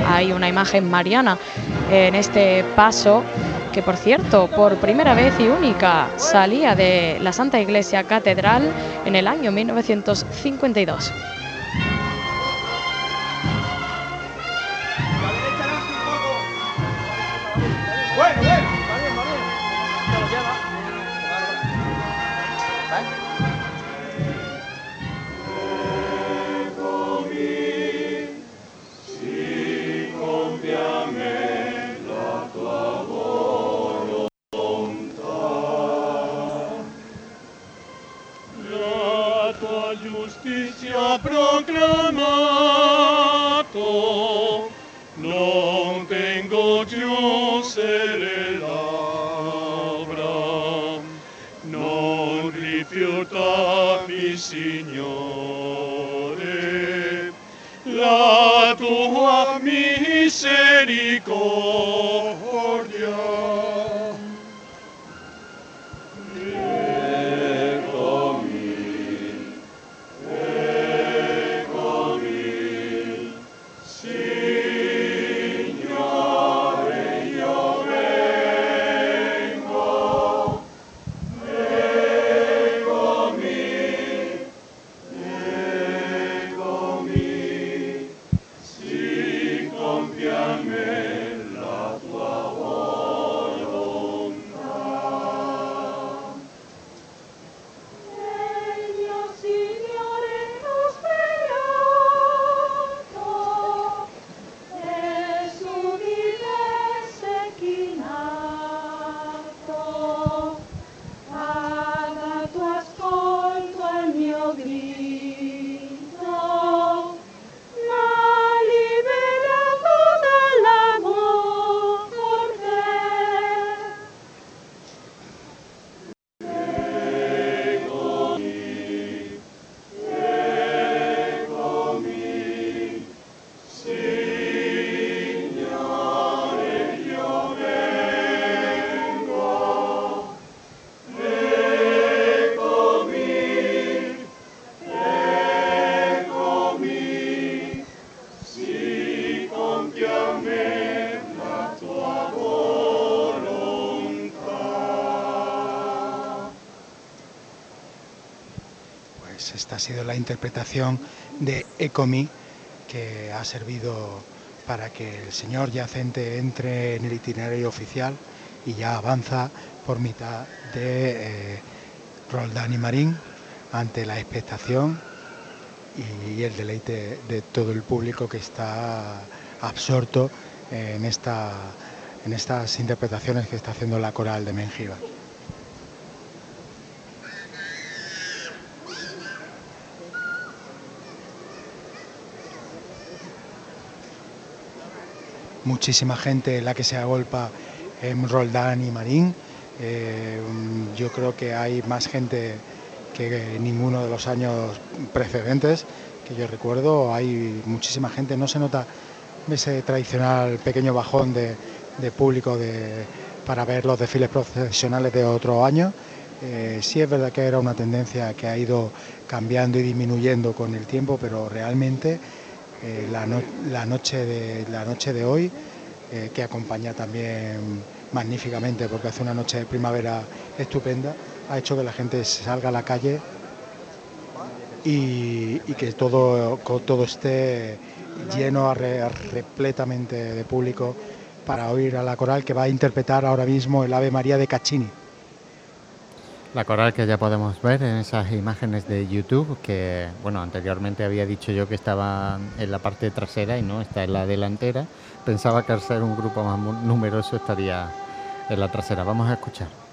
[SPEAKER 6] hay una imagen mariana en este paso que por cierto, por primera vez y única, salía de la Santa Iglesia Catedral en el año 1952.
[SPEAKER 12] La
[SPEAKER 9] interpretación de Ecomi que ha servido para que el señor yacente entre en el itinerario oficial y ya avanza por mitad de eh, Roldán y Marín ante la expectación y el deleite de todo el público que está absorto en, esta, en estas interpretaciones que está haciendo la coral de Mengíbar. Muchísima gente la que se agolpa en Roldán y Marín. Eh, yo creo que hay más gente que ninguno de los años precedentes que yo recuerdo. Hay muchísima gente, no se nota ese tradicional pequeño bajón de, de público de- para ver los desfiles profesionales de otro año. Eh, sí es verdad que era una tendencia que ha ido cambiando y disminuyendo con el tiempo, pero realmente eh, la, no- la noche de, la noche de hoy, eh, que acompaña también magníficamente porque hace una noche de primavera estupenda, ha hecho que la gente salga a la calle y, que todo, todo esté lleno arre- repletamente de público para oír a la coral que va a interpretar ahora mismo el Ave María de Caccini.
[SPEAKER 2] La coral que ya podemos ver en esas imágenes de YouTube, que bueno, anteriormente había dicho yo que estaba en la parte trasera y no, está en la delantera. Pensaba que al ser un grupo más numeroso estaría en la trasera. Vamos a escuchar.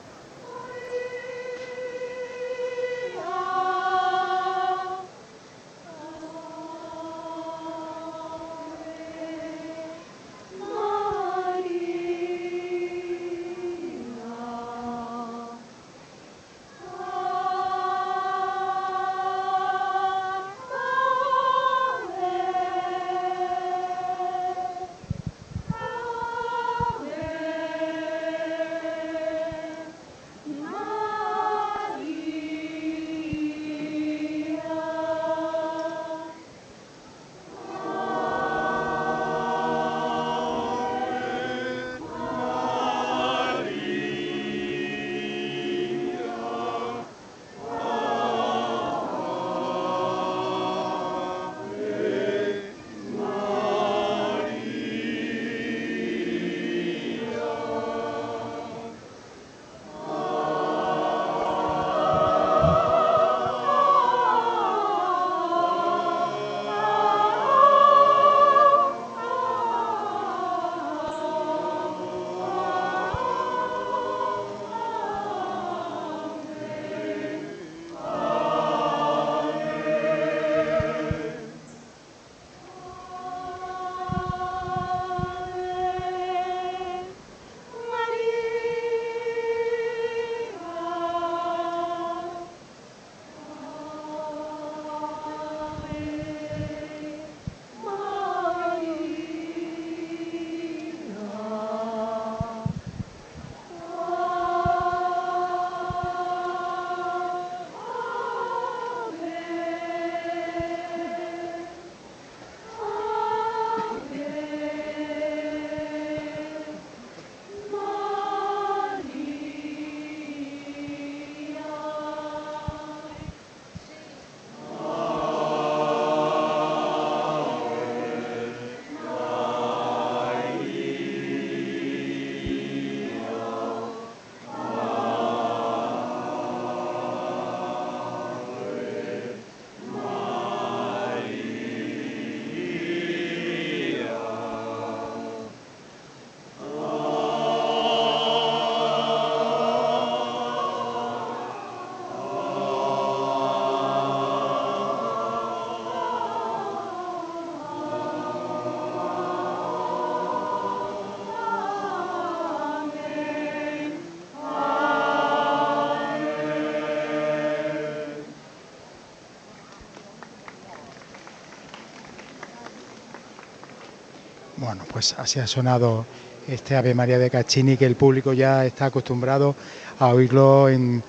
[SPEAKER 9] Bueno, pues así ha sonado este Ave María de Caccini que el público ya está acostumbrado a oírlo en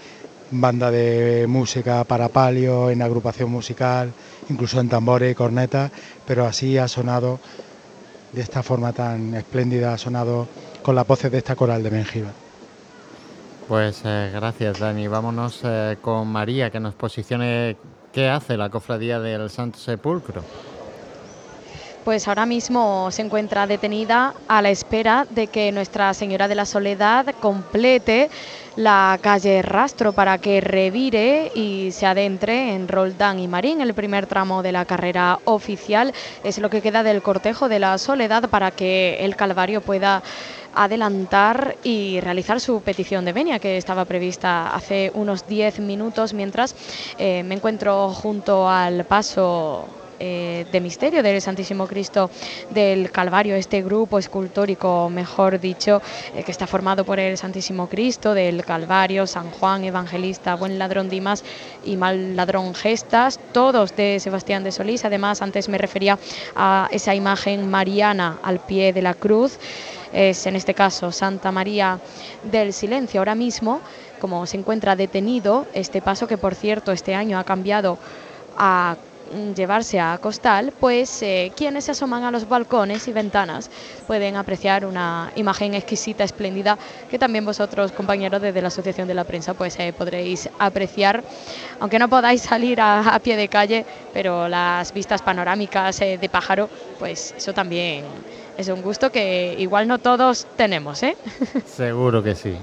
[SPEAKER 9] banda de música para palio, en agrupación musical, incluso en tambores y cornetas, pero así ha sonado de esta forma tan espléndida, ha sonado con las voces de esta coral de Mengíbar.
[SPEAKER 2] Pues eh, gracias Dani, vámonos eh, con María que nos posicione qué hace la cofradía del Santo Sepulcro
[SPEAKER 6] pues ahora mismo se encuentra detenida a la espera de que Nuestra Señora de la Soledad complete la calle Rastro para que revire y se adentre en Roldán y Marín. El primer tramo de la carrera oficial es lo que queda del cortejo de la Soledad para que el Calvario pueda adelantar y realizar su petición de venia que estaba prevista hace unos 10 minutos mientras eh, me encuentro junto al paso eh, de misterio del Santísimo Cristo del Calvario, este grupo escultórico, mejor dicho, eh, que está formado por el Santísimo Cristo del Calvario, San Juan Evangelista, Buen Ladrón Dimas y Mal Ladrón Gestas, todos de Sebastián de Solís. Además, antes me refería a esa imagen mariana al pie de la cruz. Es en este caso Santa María del Silencio. Ahora mismo, como se encuentra detenido, este paso que por cierto este año ha cambiado a llevarse a costal, pues eh, quienes se asoman a los balcones y ventanas pueden apreciar una imagen exquisita, espléndida, que también vosotros, compañeros desde la Asociación de la Prensa, pues eh, podréis apreciar, aunque no podáis salir a, pie de calle, pero las vistas panorámicas eh, de pájaro, pues eso también es un gusto que igual no todos tenemos, ¿eh?
[SPEAKER 2] Seguro que sí.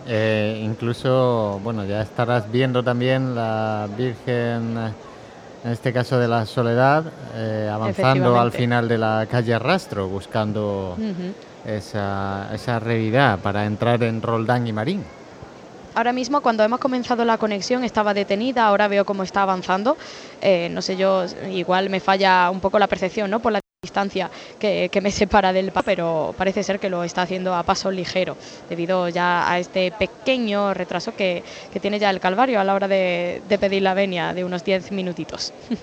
[SPEAKER 2] incluso, bueno, ya estarás viendo también la Virgen en este caso de la Soledad, eh, avanzando al final de la calle Rastro, buscando esa, esa para entrar en Roldán y Marín.
[SPEAKER 6] Ahora mismo, cuando hemos comenzado la conexión, estaba detenida, ahora veo cómo está avanzando. Eh, no sé yo, igual me falla un poco la percepción, ¿no? Por la distancia que, me separa del pero parece ser que lo está haciendo a paso ligero, debido ya a este pequeño retraso que, tiene ya el Calvario a la hora de, pedir la venia de unos 10 minutitos.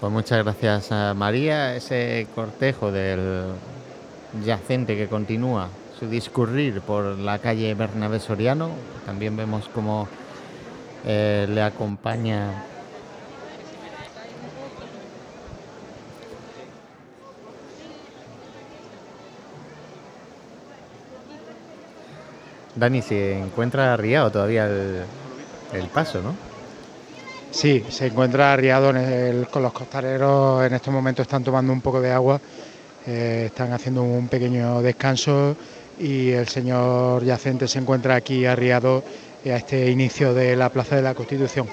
[SPEAKER 2] Pues muchas gracias María, ese cortejo del yacente que continúa su discurrir por la calle Bernabé Soriano, también vemos cómo eh, le acompaña Dani, se encuentra arriado todavía el, paso, ¿no?
[SPEAKER 9] Sí, se encuentra arriado con los costaleros. En estos momentos están tomando un poco de agua, eh, están haciendo un pequeño descanso y el señor yacente se encuentra aquí arriado a este inicio de la Plaza de la Constitución.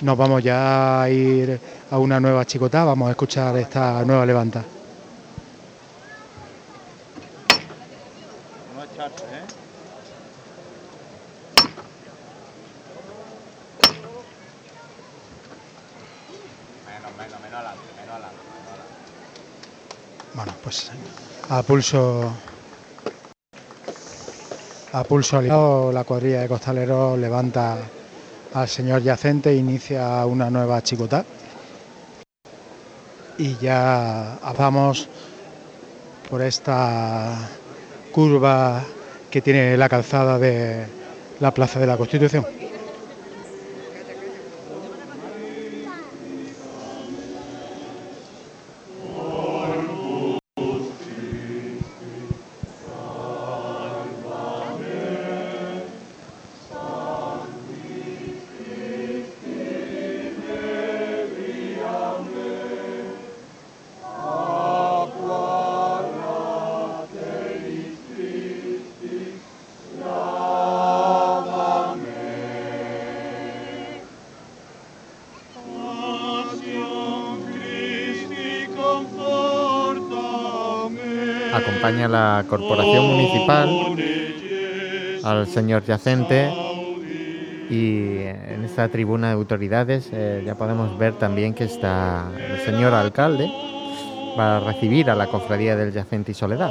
[SPEAKER 9] Nos vamos ya a ir a una nueva chicota, vamos a escuchar esta nueva levanta. Bueno, pues a pulso a pulso aliado la cuadrilla de costaleros levanta al señor yacente e inicia una nueva chicota. Y ya vamos por esta curva que tiene la calzada de la Plaza de la Constitución.
[SPEAKER 2] Corporación municipal al señor yacente y en esta tribuna de autoridades eh, ya podemos ver también que está el señor alcalde para recibir a la cofradía del yacente y soledad.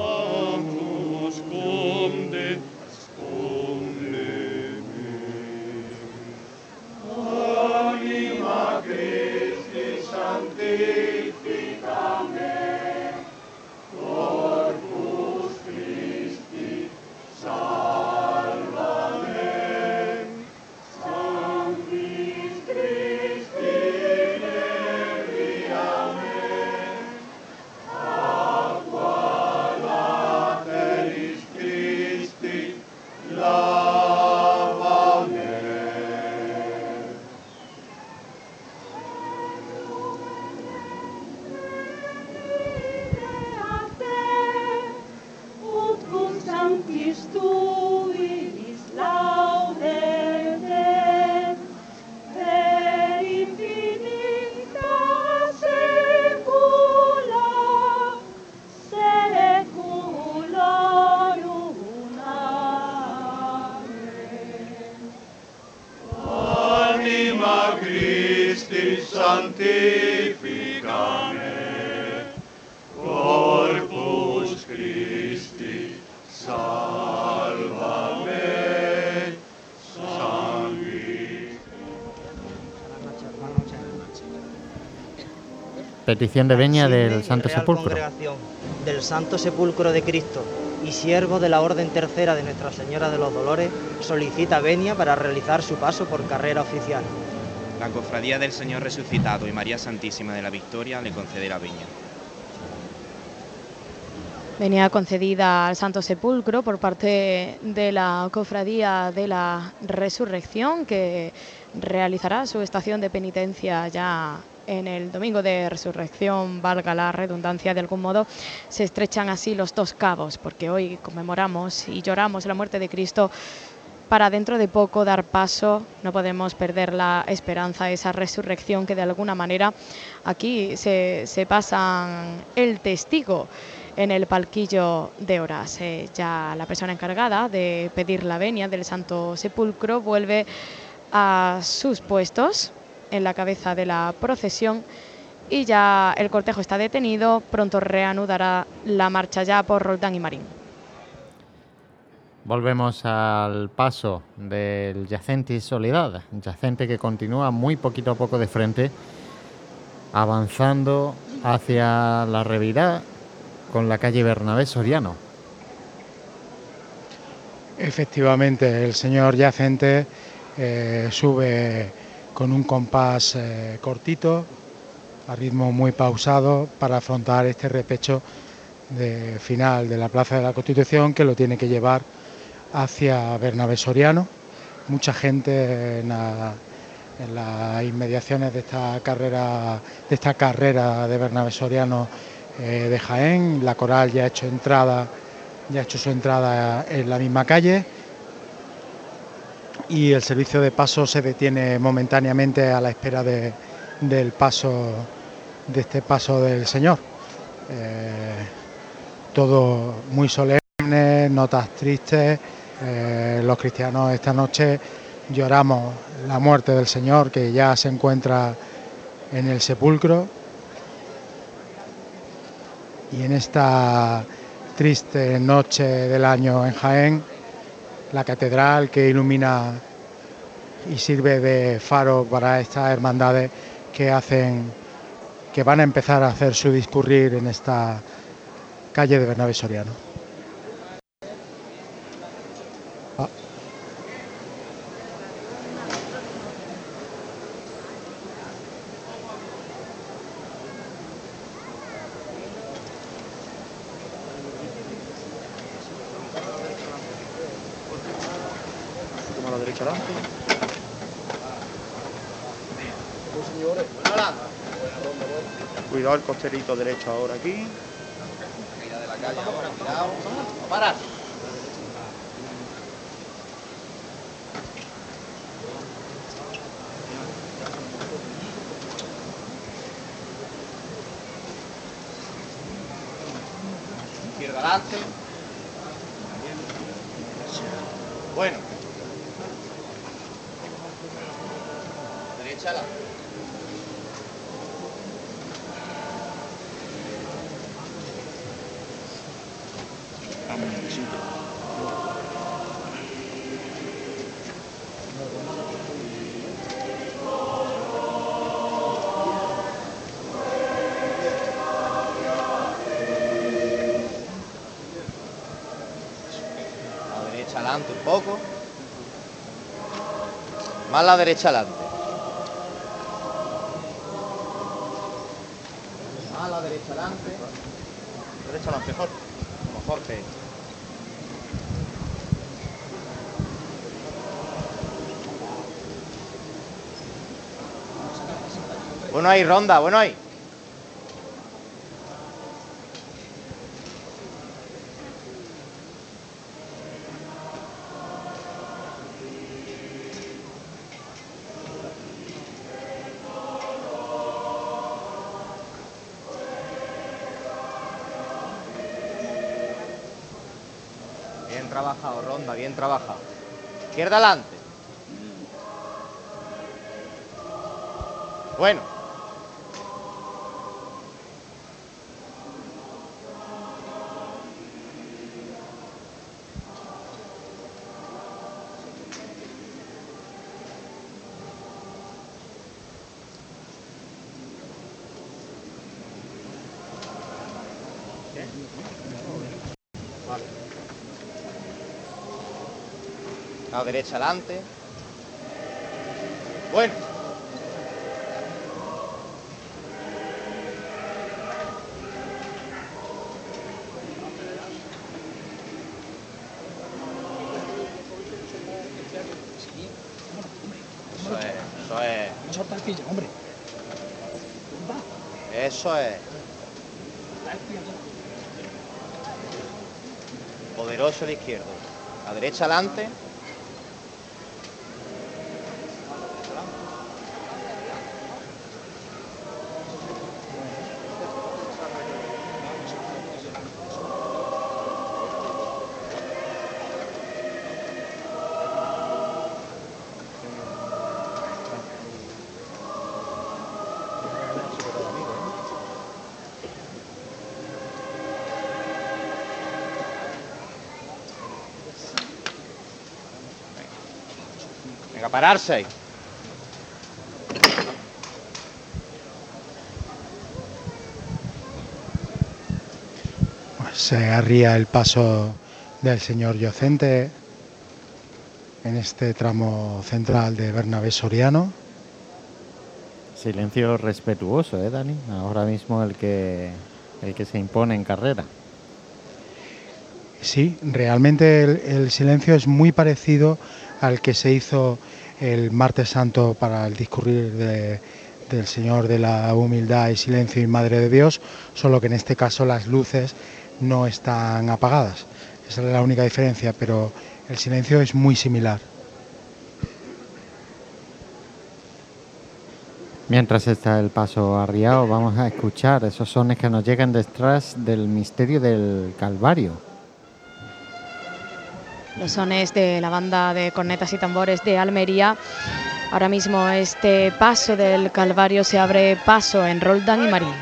[SPEAKER 2] Petición de veña del Santo Sepulcro.
[SPEAKER 13] Congregación del Santo Sepulcro de Cristo y siervo de la Orden Tercera de Nuestra Señora de los Dolores, solicita venia para realizar su paso por carrera oficial.
[SPEAKER 14] La Cofradía del Señor Resucitado y María Santísima de la Victoria le concederá veña.
[SPEAKER 6] Venía concedida al Santo Sepulcro por parte de la Cofradía de la Resurrección, que realizará su estación de penitencia ya en el domingo de resurrección, valga la redundancia de algún modo, se estrechan así los dos cabos, porque hoy conmemoramos y lloramos la muerte de Cristo para dentro de poco dar paso, no podemos perder la esperanza, esa resurrección que de alguna manera aquí se, se pasan el testigo en el palquillo de horas. Eh, ya la persona encargada de pedir la venia del Santo Sepulcro vuelve a sus puestos en la cabeza de la procesión y ya el cortejo está detenido, pronto reanudará la marcha ya por Roldán y Marín.
[SPEAKER 2] Volvemos al paso del Yacente Soledad, yacente que continúa muy poquito a poco de frente, avanzando hacia la revirá con la calle Bernabé Soriano.
[SPEAKER 9] Efectivamente, el señor yacente eh, sube con un compás eh, cortito, a ritmo muy pausado, para afrontar este repecho final de la Plaza de la Constitución que lo tiene que llevar hacia Bernabé Soriano. Mucha gente en las inmediaciones de esta carrera, de esta carrera de Bernabé Soriano eh, de Jaén. La coral ya ha hecho entrada, ya ha hecho su entrada en la misma calle y el servicio de paso se detiene momentáneamente a la espera de- del paso de este paso del Señor. Eh, todo muy solemne, notas tristes. eh, los cristianos esta noche lloramos la muerte del Señor que ya se encuentra en el sepulcro. Y en esta triste noche del año en Jaén, la catedral que ilumina y sirve de faro para estas hermandades que hacen que van a empezar a hacer su discurrir en esta calle de Bernabé Soriano.
[SPEAKER 15] Costerito derecho ahora aquí.
[SPEAKER 16] Parar. Izquierda adelante. La derecha adelante. Más la derecha adelante. Derecha adelante,
[SPEAKER 15] Jorge.
[SPEAKER 16] Como Jorge. Bueno ahí, ronda, bueno ahí. trabajado, ronda, bien trabajado. Izquierda adelante. Bueno. Derecha adelante. Bueno. Eso es, eso es.
[SPEAKER 4] Hombre.
[SPEAKER 16] Eso es. Poderoso el izquierdo. A derecha adelante. Venga, pararse ahí.
[SPEAKER 9] Pues se arría el paso del señor Yocente en este tramo central de Bernabé Soriano.
[SPEAKER 2] Silencio respetuoso, ¿eh, Dani? Ahora mismo el que, el que se impone en carrera.
[SPEAKER 9] Sí, realmente el, el silencio es muy parecido al que se hizo el martes santo para el discurrir de- del Señor de la Humildad y Silencio y Madre de Dios, solo que en este caso las luces no están apagadas. Esa es la única diferencia, pero el silencio es muy similar.
[SPEAKER 2] Mientras está el paso arriado, vamos a escuchar esos sones que nos llegan detrás del misterio del Calvario.
[SPEAKER 6] Los sones de la banda de cornetas y tambores de Almería. Ahora mismo este paso del Calvario se abre paso en Roldán y Marín.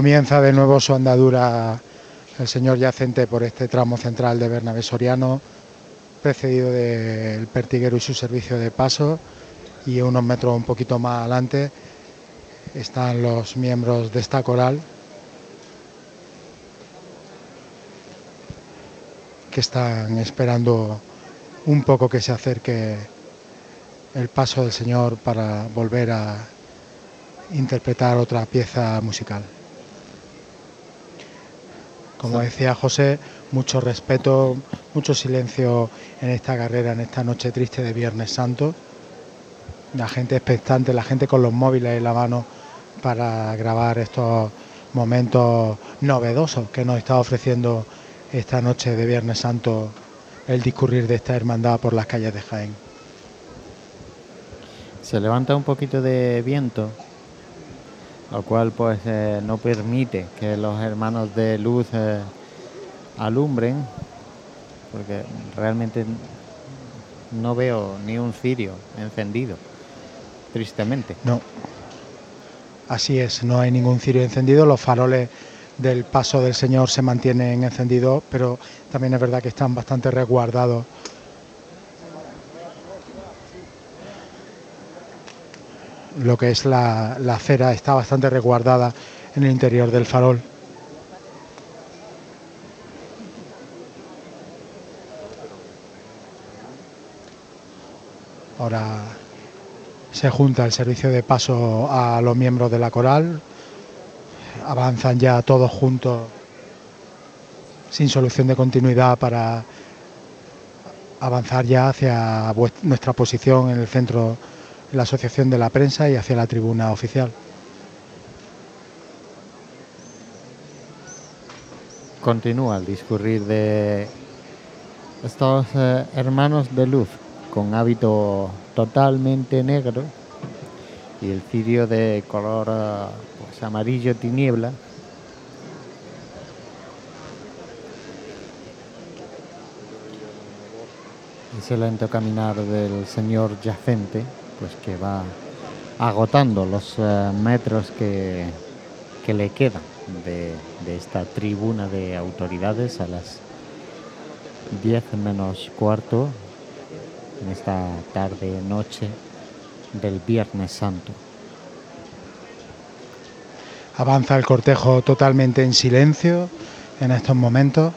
[SPEAKER 9] Comienza de nuevo su andadura el señor yacente por este tramo central de Bernabé Soriano, precedido del pertiguero y su servicio de paso, y unos metros un poquito más adelante están los miembros de esta coral que están esperando un poco que se acerque el paso del Señor para volver a interpretar otra pieza musical. Como decía José, mucho respeto, mucho silencio en esta carrera, en esta noche triste de Viernes Santo. La gente expectante, la gente con los móviles en la mano para grabar estos momentos novedosos que nos está ofreciendo esta noche de Viernes Santo el discurrir de esta hermandad por las calles de Jaén.
[SPEAKER 2] Se levanta un poquito de viento, lo cual pues eh, no permite que los hermanos de luz eh, alumbren, porque realmente no veo ni un cirio encendido, tristemente.
[SPEAKER 9] No. Así es, no hay ningún cirio encendido, los faroles del paso del Señor se mantienen encendidos, pero también es verdad que están bastante resguardados. Lo que es la, la acera está bastante resguardada en el interior del farol. Ahora se junta el servicio de paso a los miembros de la coral, avanzan ya todos juntos sin solución de continuidad para avanzar ya hacia nuestra posición en el centro, la asociación de la prensa y hacia la tribuna oficial.
[SPEAKER 2] Continúa el discurrir de estos eh, hermanos de luz con hábito totalmente negro y el cirio de color eh, pues, amarillo tiniebla. Ese lento caminar del señor yacente, pues que va agotando los eh, metros que, que, le quedan de, de esta tribuna de autoridades a las 10 menos cuarto en esta tarde, noche del Viernes Santo.
[SPEAKER 9] Avanza el cortejo totalmente en silencio en estos momentos.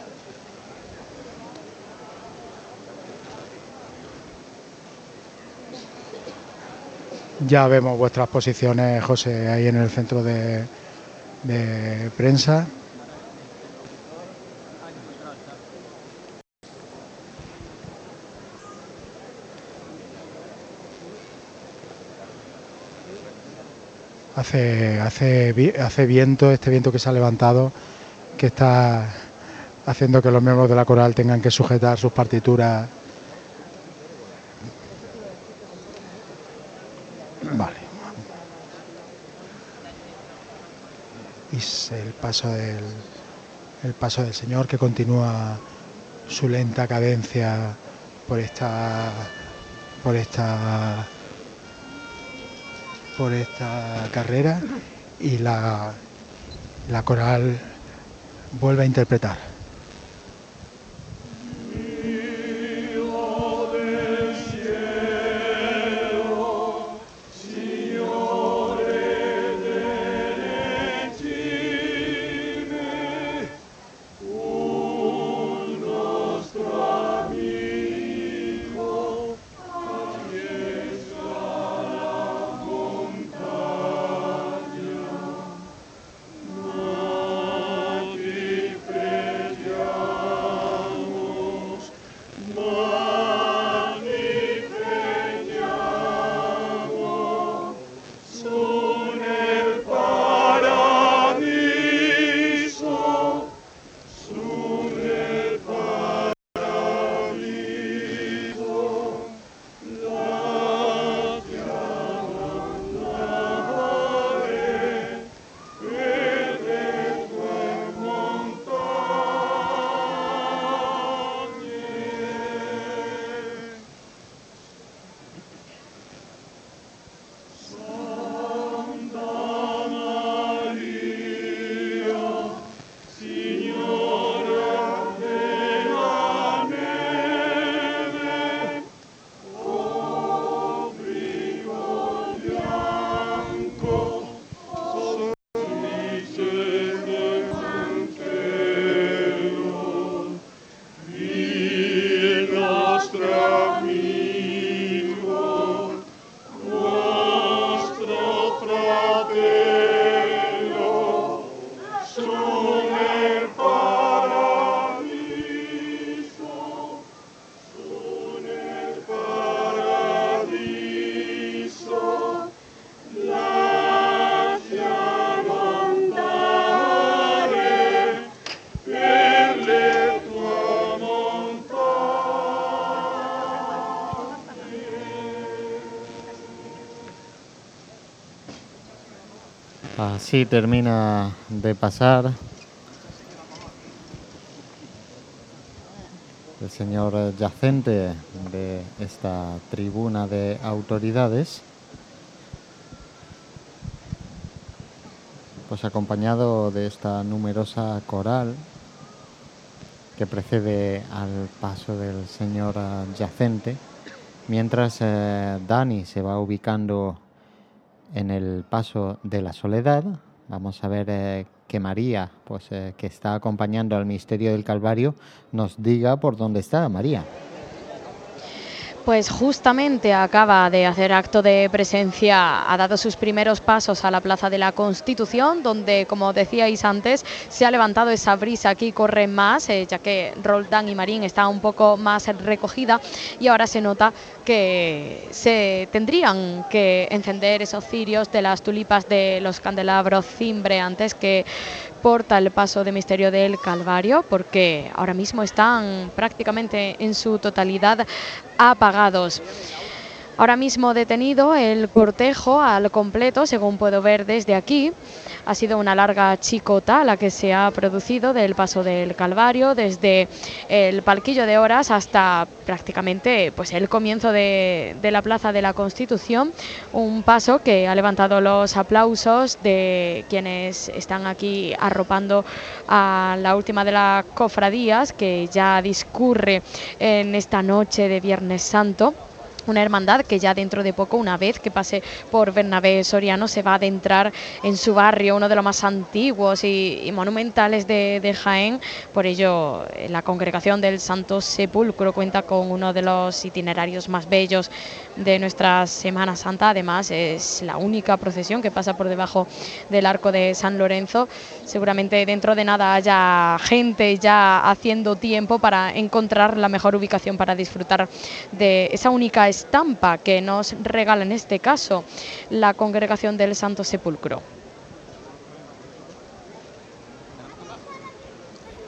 [SPEAKER 9] Ya vemos vuestras posiciones, José, ahí en el centro de, prensa. hace, hace, hace viento, este viento que se ha levantado, que está haciendo que los miembros de la coral tengan que sujetar sus partituras. Vale. Y el paso del el paso del Señor que continúa su lenta cadencia por esta por esta por esta carrera y la, la coral vuelve a interpretar.
[SPEAKER 2] Así termina de pasar. El señor yacente de esta tribuna de autoridades. Pues acompañado de esta numerosa coral que precede al paso del señor yacente, mientras eh, Dani se va ubicando en el paso de la soledad. Vamos a ver eh, que María, pues que está acompañando al misterio del Calvario, nos diga por dónde está María.
[SPEAKER 6] Pues justamente acaba de hacer acto de presencia, ha dado sus primeros pasos a la Plaza de la Constitución, donde, como decíais antes, se ha levantado esa brisa aquí, corre más, eh, ya que Roldán y Marín está un poco más recogida y ahora se nota que se tendrían que encender esos cirios de las tulipas de los candelabros cimbreantes que porta el paso de misterio del Calvario, porque ahora mismo están prácticamente en su totalidad apagados. Ahora mismo detenido el cortejo al completo, según puedo ver desde aquí. Ha sido una larga chicota la que se ha producido del paso del Calvario, desde el palquillo de horas hasta prácticamente pues, el comienzo de, de la Plaza de la Constitución. Un paso que ha levantado los aplausos de quienes están aquí arropando a la última de las cofradías que ya discurre en esta noche de Viernes Santo una hermandad que ya dentro de poco, una vez que pase por Bernabé Soriano, se va a adentrar en su barrio, uno de los más antiguos y, monumentales de, Jaén. Por ello, eh, la congregación del Santo Sepulcro cuenta con uno de los itinerarios más bellos de nuestra Semana Santa. Además, es la única procesión que pasa por debajo del arco de San Lorenzo. Seguramente dentro de nada haya gente ya haciendo tiempo para encontrar la mejor ubicación para disfrutar de esa única estampa que nos regala en este caso la congregación del Santo Sepulcro.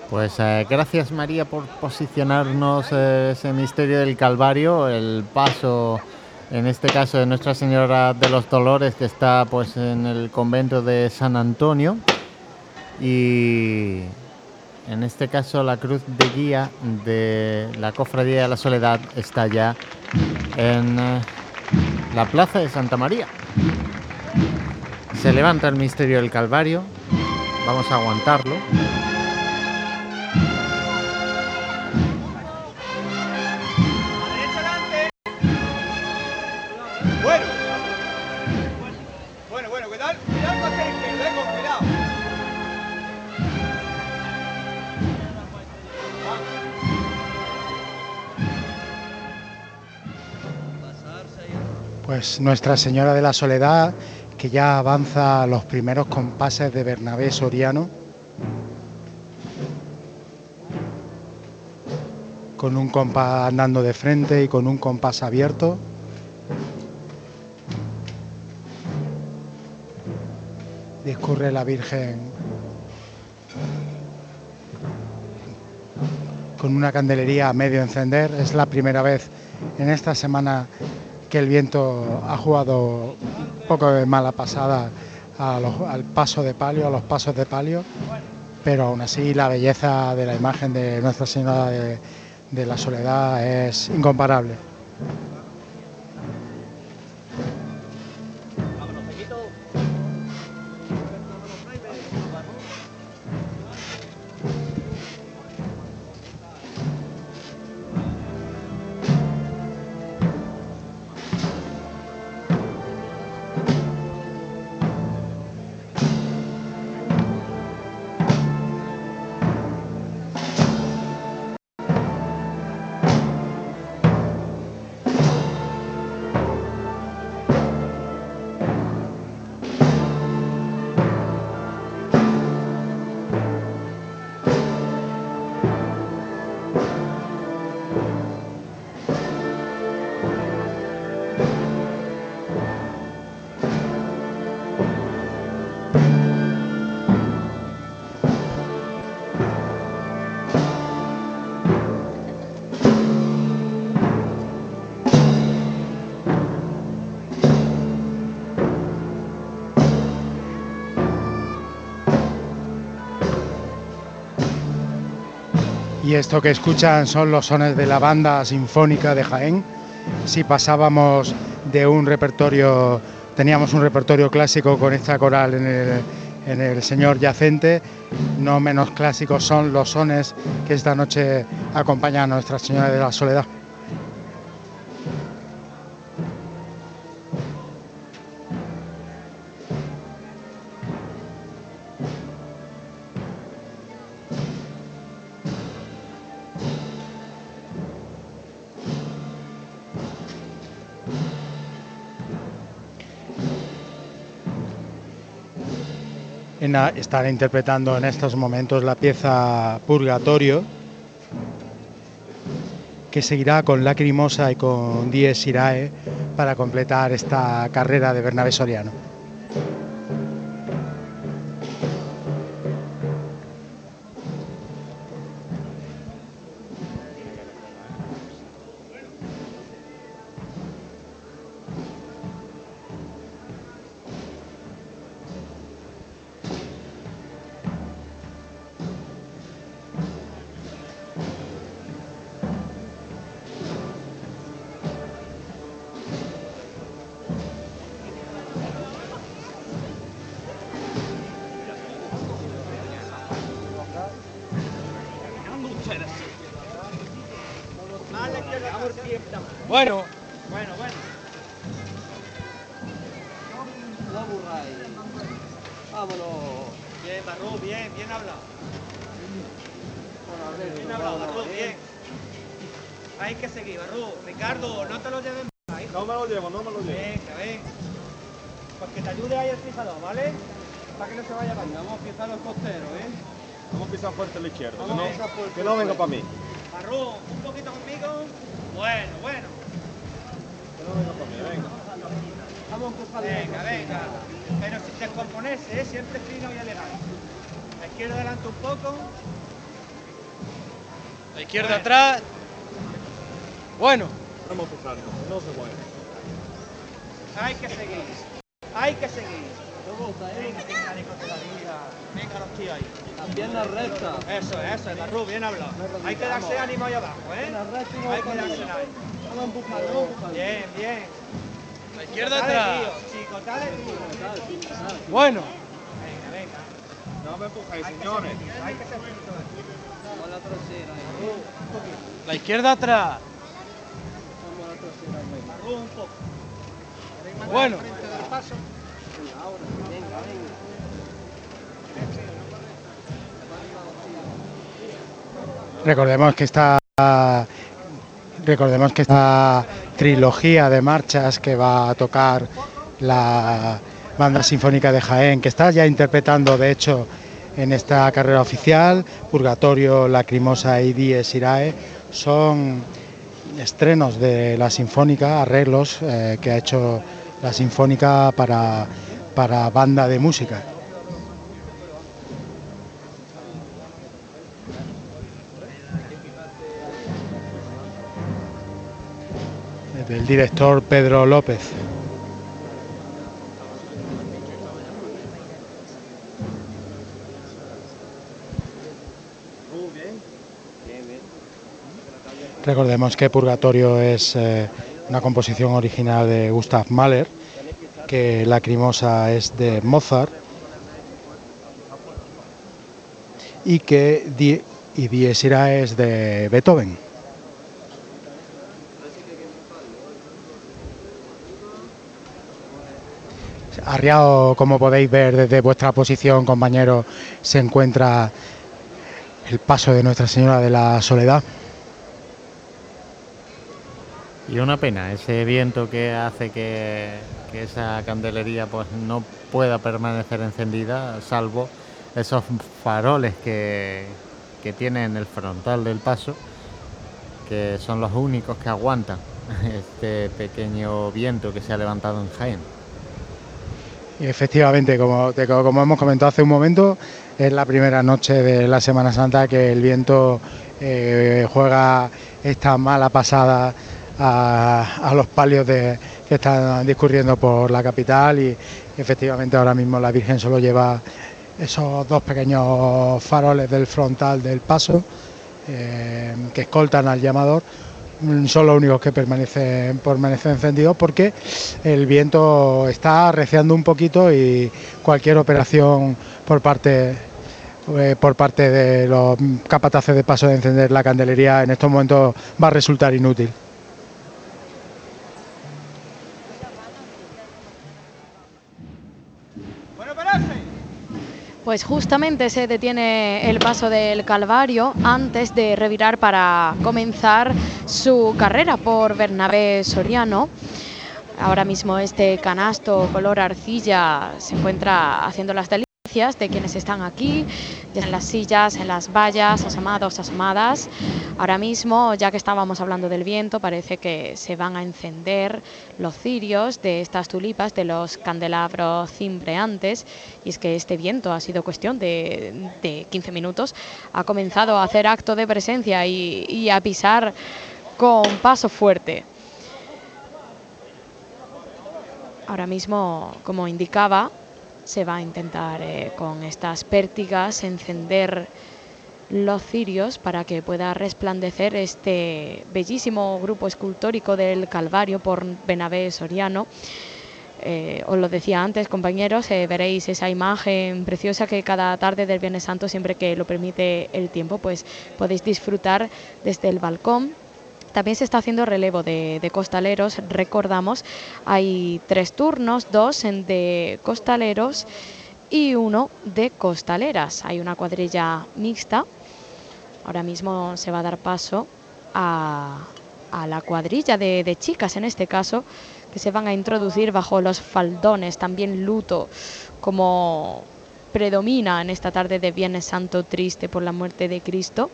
[SPEAKER 2] Pues eh, gracias María por posicionarnos eh, ese misterio del Calvario, el paso en este caso de Nuestra Señora de los Dolores que está pues en el convento de San Antonio y en este caso la cruz de guía de la Cofradía de la Soledad está ya en eh, la plaza de Santa María. Se levanta el misterio del Calvario, vamos a aguantarlo.
[SPEAKER 9] Pues Nuestra Señora de la Soledad, que ya avanza los primeros compases de Bernabé Soriano, con un compás andando de frente y con un compás abierto. Discurre la Virgen con una candelería a medio encender. Es la primera vez en esta semana que el viento ha jugado un poco de mala pasada al paso de palio, a los pasos de palio, pero aún así la belleza de la imagen de Nuestra Señora de la Soledad es incomparable. Esto que escuchan son los sones de la banda sinfónica de Jaén. Si pasábamos de un repertorio, teníamos un repertorio clásico con esta coral en en el Señor yacente. No menos clásicos son los sones que esta noche acompañan a Nuestra Señora de la Soledad. Están interpretando en estos momentos la pieza Purgatorio, que seguirá con Lacrimosa y con Dies Irae para completar esta carrera de Bernabé Soriano.
[SPEAKER 16] Hay que seguir. Hay que seguir. Venga, los tíos ahí.
[SPEAKER 13] Las piernas rectas.
[SPEAKER 16] Eso es, eso es, Barrú, bien hablado. Hay que darse ánimo ahí abajo, ¿eh? Hay que darse
[SPEAKER 13] empujarlo.
[SPEAKER 16] Bien, bien.
[SPEAKER 10] La izquierda atrás.
[SPEAKER 16] tío, Chico, dale, tío.
[SPEAKER 10] Bueno.
[SPEAKER 16] Venga, venga.
[SPEAKER 10] No me empujáis, señores.
[SPEAKER 16] Hay que
[SPEAKER 13] la trasera.
[SPEAKER 16] Poquito.
[SPEAKER 10] La izquierda atrás.
[SPEAKER 13] Venga.
[SPEAKER 9] Recordemos que esta recordemos que esta trilogía de marchas que va a tocar la banda sinfónica de Jaén, que está ya interpretando de hecho en esta carrera oficial, Purgatorio, Lacrimosa y Dies Irae, son estrenos de la sinfónica, arreglos eh, que ha hecho la sinfónica para, para banda de música. del director Pedro López. Recordemos que Purgatorio es eh, una composición original de Gustav Mahler, que Lacrimosa es de Mozart y que Die, y Dies es de Beethoven. Arriado, como podéis ver desde vuestra posición, compañeros, se encuentra el paso de Nuestra Señora de la Soledad.
[SPEAKER 2] Y una pena, ese viento que hace que, esa candelería pues no pueda permanecer encendida, salvo esos faroles que, que tiene en el frontal del paso, que son los únicos que aguantan este pequeño viento que se ha levantado en Jaén.
[SPEAKER 9] Y efectivamente, como, te- como hemos comentado hace un momento, es la primera noche de la Semana Santa que el viento eh, juega esta mala pasada a, los palios que están discurriendo por la capital y efectivamente ahora mismo la Virgen solo lleva esos dos pequeños faroles del frontal del paso eh, que escoltan al llamador, son los únicos que permanecen, permanecen encendidos porque el viento está arreciando un poquito y cualquier operación por parte eh, por parte de los capataces de paso de encender la candelería en estos momentos va a resultar inútil.
[SPEAKER 6] Pues justamente se detiene el paso del Calvario antes de revirar para comenzar su carrera por Bernabé Soriano. Ahora mismo este canasto color arcilla se encuentra haciendo las de quienes están aquí, en las sillas, en las vallas, asamados, asamadas. Ahora mismo, ya que estábamos hablando del viento, parece que se van a encender los cirios de estas tulipas, de los candelabros cimbreantes. Y es que este viento ha sido cuestión de, 15 minutos. Ha comenzado a hacer acto de presencia y, y a pisar con paso fuerte. Ahora mismo, como indicaba, se va a intentar eh, con estas pértigas encender los cirios para que pueda resplandecer este bellísimo grupo escultórico del Calvario por Benavés Soriano. Eh, os lo decía antes, compañeros, eh, veréis esa imagen preciosa que cada tarde del Viernes Santo, siempre que lo permite el tiempo, pues podéis disfrutar desde el balcón también se está haciendo relevo de, costaleros. Recordamos, hay tres turnos, dos de costaleros y uno de costaleras. Hay una cuadrilla mixta. Ahora mismo se va a dar paso a, la cuadrilla de, de, chicas, en este caso, que se van a introducir bajo los faldones, también luto, como predomina en esta tarde de Viernes Santo triste por la muerte de Cristo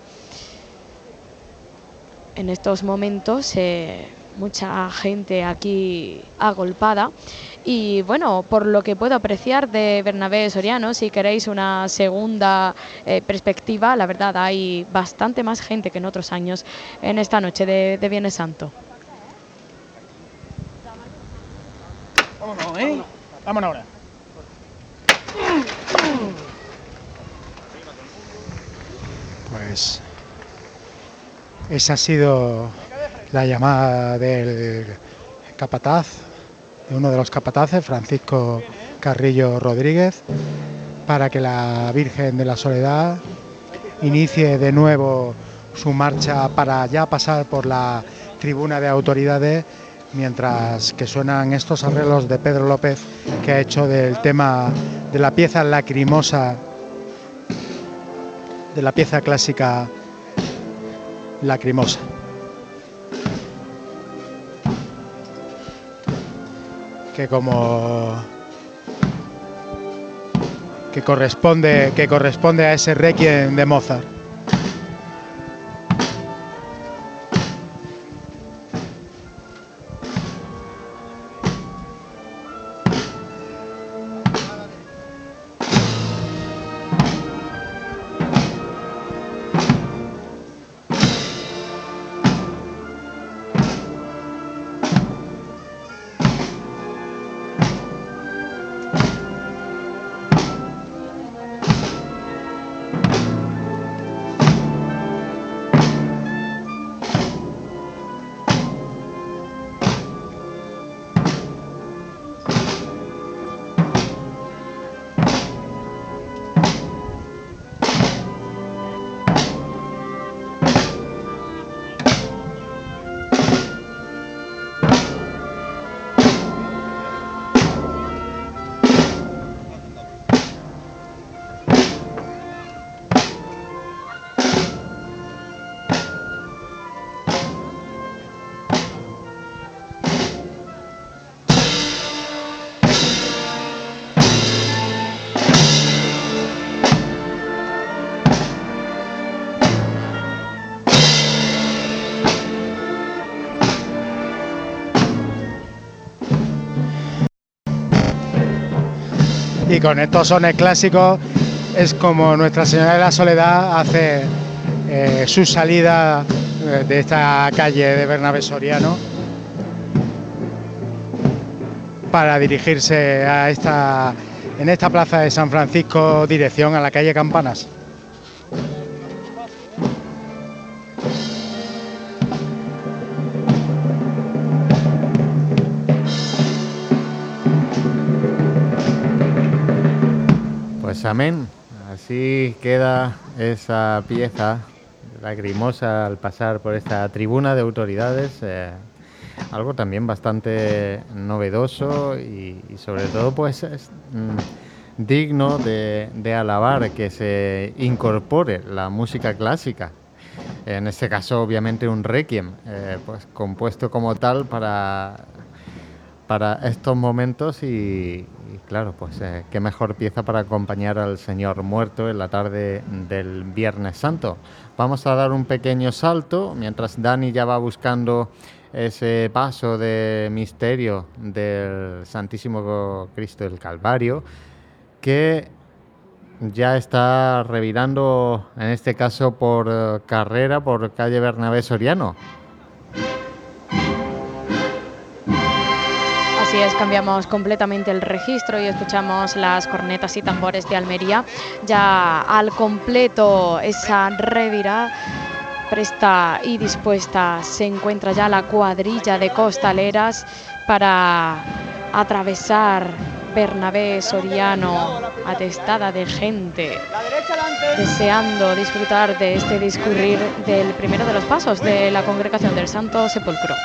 [SPEAKER 6] en estos momentos eh, mucha gente aquí agolpada y bueno, por lo que puedo apreciar de Bernabé Soriano, si queréis una segunda eh, perspectiva, la verdad hay bastante más gente que en otros años en esta noche de, de Viernes Santo.
[SPEAKER 4] Vámonos, ¿eh? Vámonos ahora.
[SPEAKER 9] Pues esa ha sido la llamada del capataz, de uno de los capataces, Francisco Carrillo Rodríguez, para que la Virgen de la Soledad inicie de nuevo su marcha para ya pasar por la tribuna de autoridades, mientras que suenan estos arreglos de Pedro López, que ha hecho del tema de la pieza lacrimosa, de la pieza clásica lacrimosa. Que como que corresponde que corresponde a ese requiem de Mozart. Con estos sones clásicos es como Nuestra Señora de la Soledad hace eh, su salida eh, de esta calle de Bernabé Soriano para dirigirse a esta en esta plaza de San Francisco dirección a la calle Campanas.
[SPEAKER 2] Pues amén. Así queda esa pieza lagrimosa al pasar por esta tribuna de autoridades. Eh, algo también bastante novedoso y, sobre todo pues es mm, digno de, alabar que se incorpore la música clásica. En este caso obviamente un requiem, eh, pues compuesto como tal para, para estos momentos y, claro, pues eh, qué mejor pieza para acompañar al Señor muerto en la tarde del Viernes Santo. Vamos a dar un pequeño salto mientras Dani ya va buscando ese paso de misterio del Santísimo Cristo del Calvario, que ya está revirando, en este caso por eh, carrera, por calle Bernabé Soriano.
[SPEAKER 6] Así es, cambiamos completamente el registro y escuchamos las cornetas y tambores de Almería. Ya al completo esa revira presta y dispuesta se encuentra ya la cuadrilla de costaleras para atravesar Bernabé Soriano, atestada de gente, deseando disfrutar de este discurrir del primero de los pasos de la congregación del Santo Sepulcro.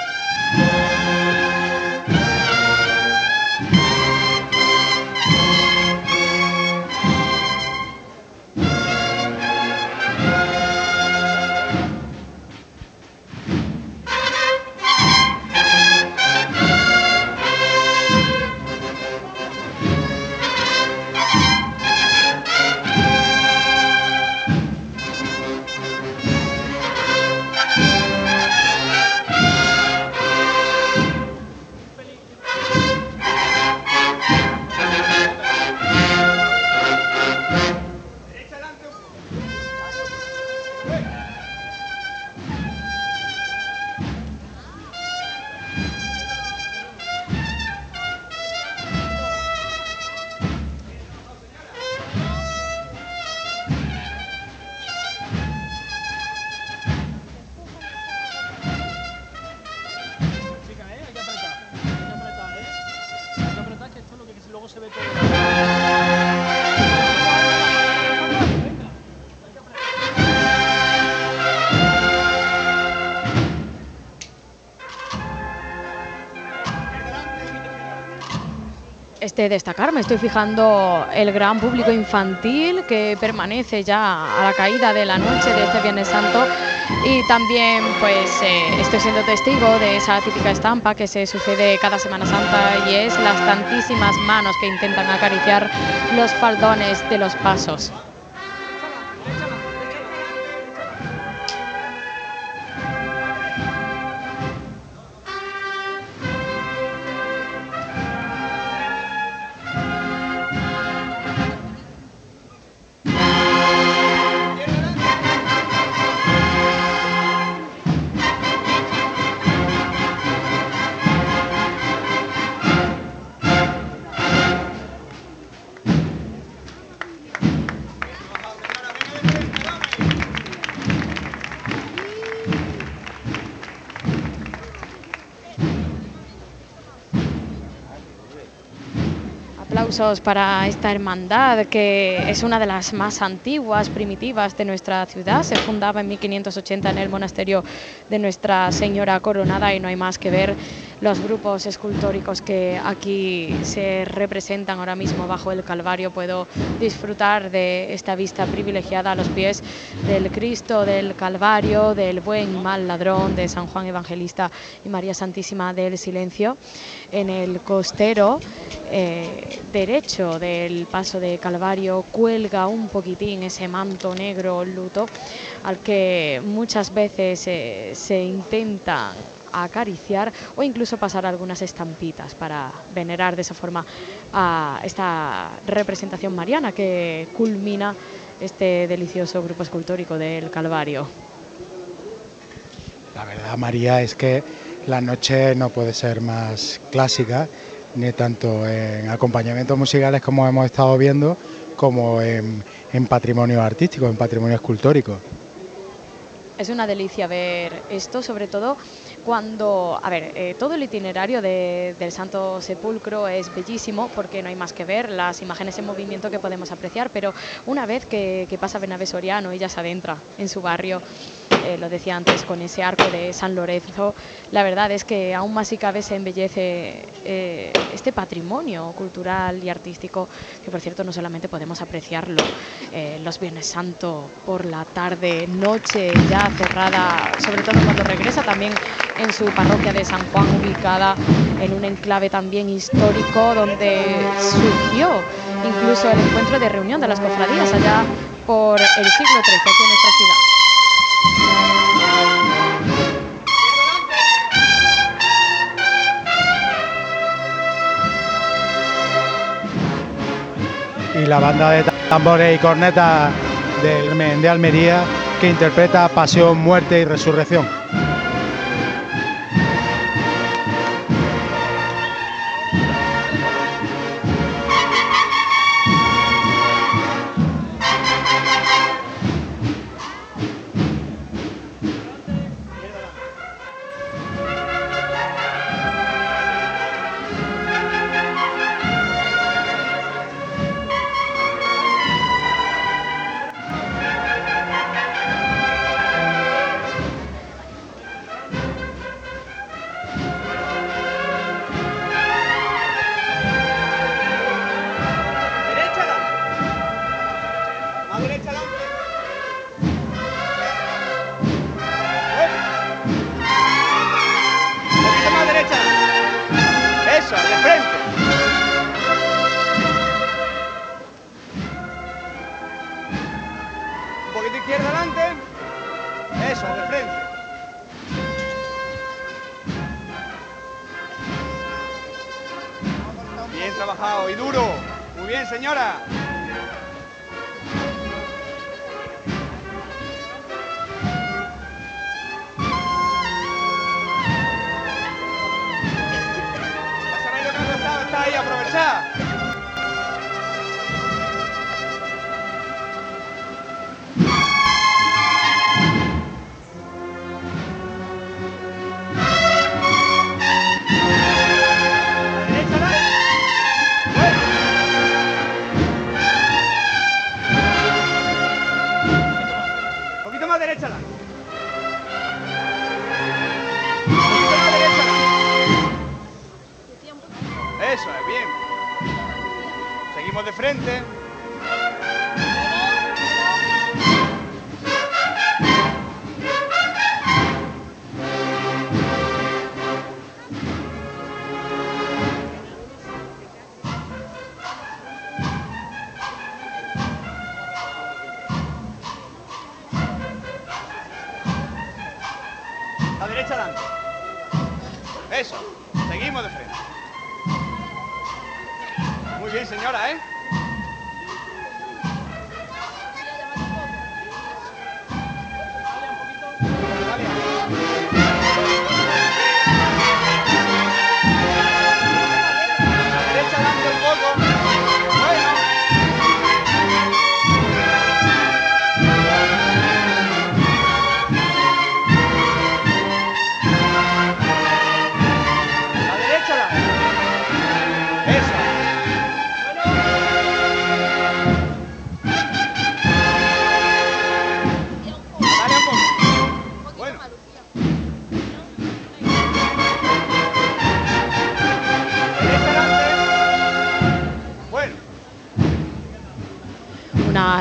[SPEAKER 6] De destacar. Me estoy fijando el gran público infantil que permanece ya a la caída de la noche de este Viernes Santo y también pues eh, estoy siendo testigo de esa típica estampa que se sucede cada Semana Santa y es las tantísimas manos que intentan acariciar los faldones de los pasos. Para esta hermandad que es una de las más antiguas, primitivas de nuestra ciudad. Se fundaba en 1580 en el monasterio de Nuestra Señora Coronada y no hay más que ver los grupos escultóricos que aquí se representan ahora mismo bajo el Calvario. Puedo disfrutar de esta vista privilegiada a los pies del Cristo del Calvario, del buen y mal ladrón, de San Juan Evangelista y María Santísima del Silencio. En el costero eh, derecho del paso de Calvario cuelga un poquitín ese manto negro luto al que muchas veces eh, se acariciar o incluso pasar algunas estampitas para venerar de esa forma a esta representación mariana que culmina este delicioso grupo escultórico del Calvario.
[SPEAKER 9] La verdad, María, es que la noche no puede ser más clásica, ni tanto en acompañamientos musicales como hemos estado viendo, como en, en patrimonio artístico, en patrimonio escultórico.
[SPEAKER 6] Es una delicia ver esto, sobre todo cuando, a ver, eh, todo el itinerario de- del Santo Sepulcro es bellísimo porque no hay más que ver las imágenes en movimiento que podemos apreciar, pero una vez que, que pasa Bernabé Soriano y ya se adentra en su barrio, eh, lo decía antes, con ese arco de San Lorenzo, la verdad es que aún más si cabe se embellece eh, este patrimonio cultural y artístico, que por cierto no solamente podemos apreciarlo eh, los Viernes Santo por la tarde, noche ya cerrada, sobre todo cuando regresa también en su parroquia de San Juan, ubicada en un enclave también histórico donde surgió incluso el encuentro de reunión de las cofradías allá por el siglo XIII
[SPEAKER 5] y la banda de tambores y cornetas de Almería que interpreta Pasión, Muerte y Resurrección.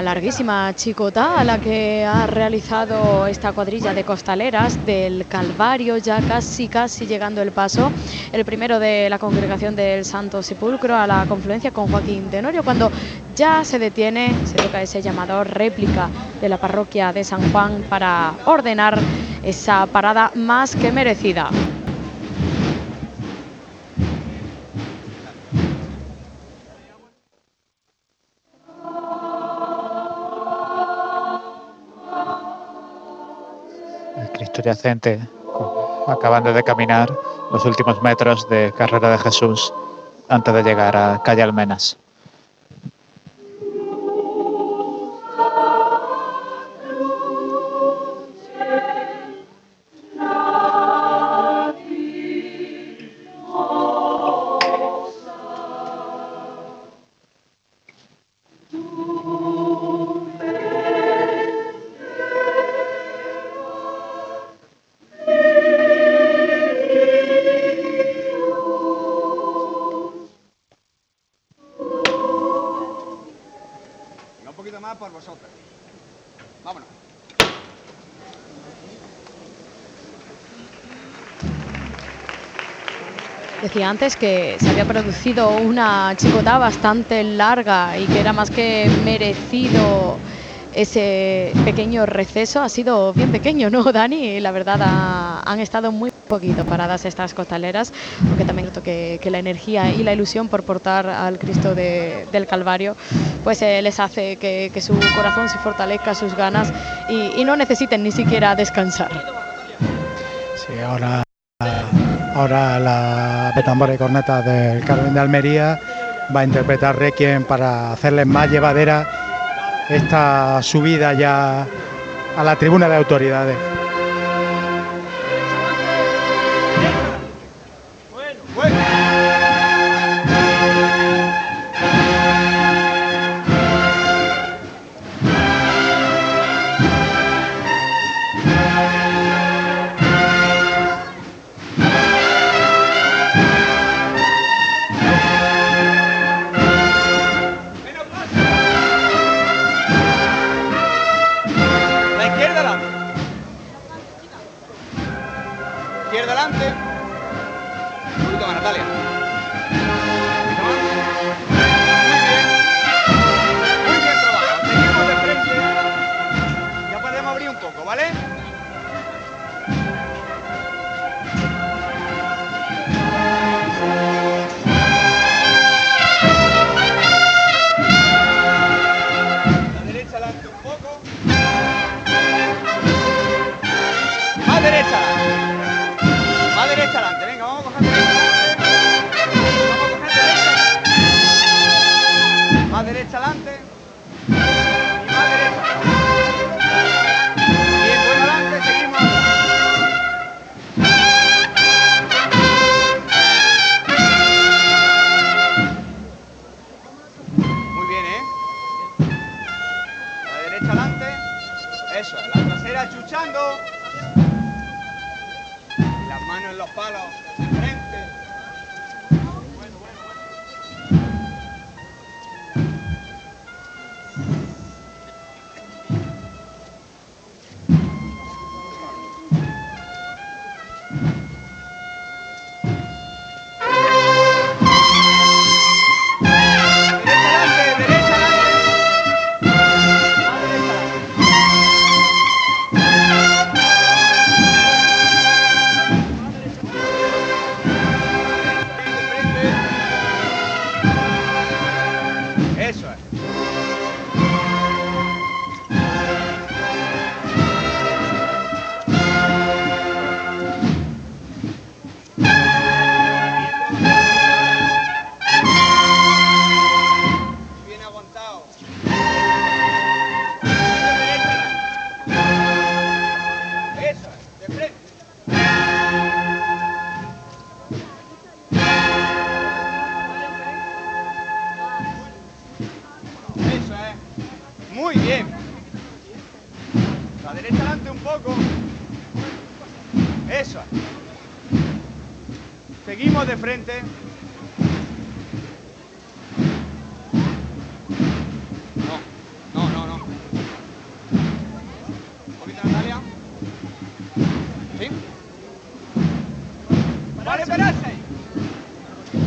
[SPEAKER 6] Larguísima chicota a la que ha realizado esta cuadrilla de costaleras del Calvario, ya casi casi llegando el paso, el primero de la congregación del Santo Sepulcro a la confluencia con Joaquín Tenorio, cuando ya se detiene, se toca ese llamador réplica de la parroquia de San Juan para ordenar esa parada más que merecida.
[SPEAKER 3] El Cristo yacente, acabando de caminar los últimos metros de carrera de Jesús antes de llegar a calle Almenas.
[SPEAKER 6] Decía antes que se había producido una chicota bastante larga y que era más que merecido ese pequeño receso. Ha sido bien pequeño, ¿no, Dani? La verdad han estado muy poquito paradas estas costaleras, aunque también noto que, que la energía y la ilusión por portar al Cristo del Calvario, pues eh, les hace que, que, su corazón se fortalezca, sus ganas y, y no necesiten ni siquiera descansar.
[SPEAKER 9] Sí, ahora Ahora la petambora y corneta del Carmen de Almería va a interpretar Requiem para hacerles más llevadera esta subida ya a la tribuna de autoridades.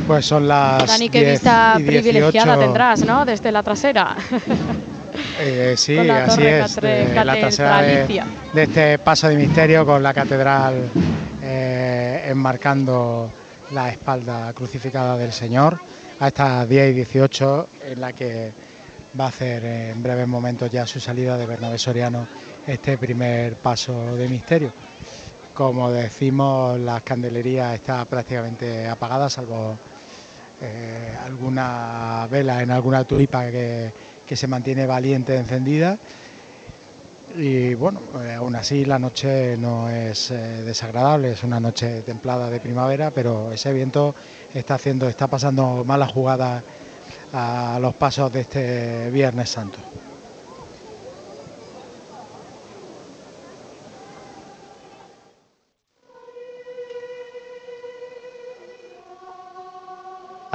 [SPEAKER 9] Pues son las.
[SPEAKER 6] Dani, qué vista privilegiada tendrás, ¿no? Desde la trasera.
[SPEAKER 9] Eh, sí, así es. De, la trasera de, este paso de misterio con la catedral eh, enmarcando la espalda crucificada del Señor a estas 10 y 18 en la que va a hacer en breves momentos ya su salida de Bernabé Soriano este primer paso de misterio. Como decimos, las candelerías está prácticamente apagadas, salvo eh, alguna vela en alguna tulipa que, se mantiene valiente encendida. Y bueno, eh, aún así la noche no es eh, desagradable, es una noche templada de primavera, pero ese viento está haciendo, está pasando mala jugada a los pasos de este Viernes Santo.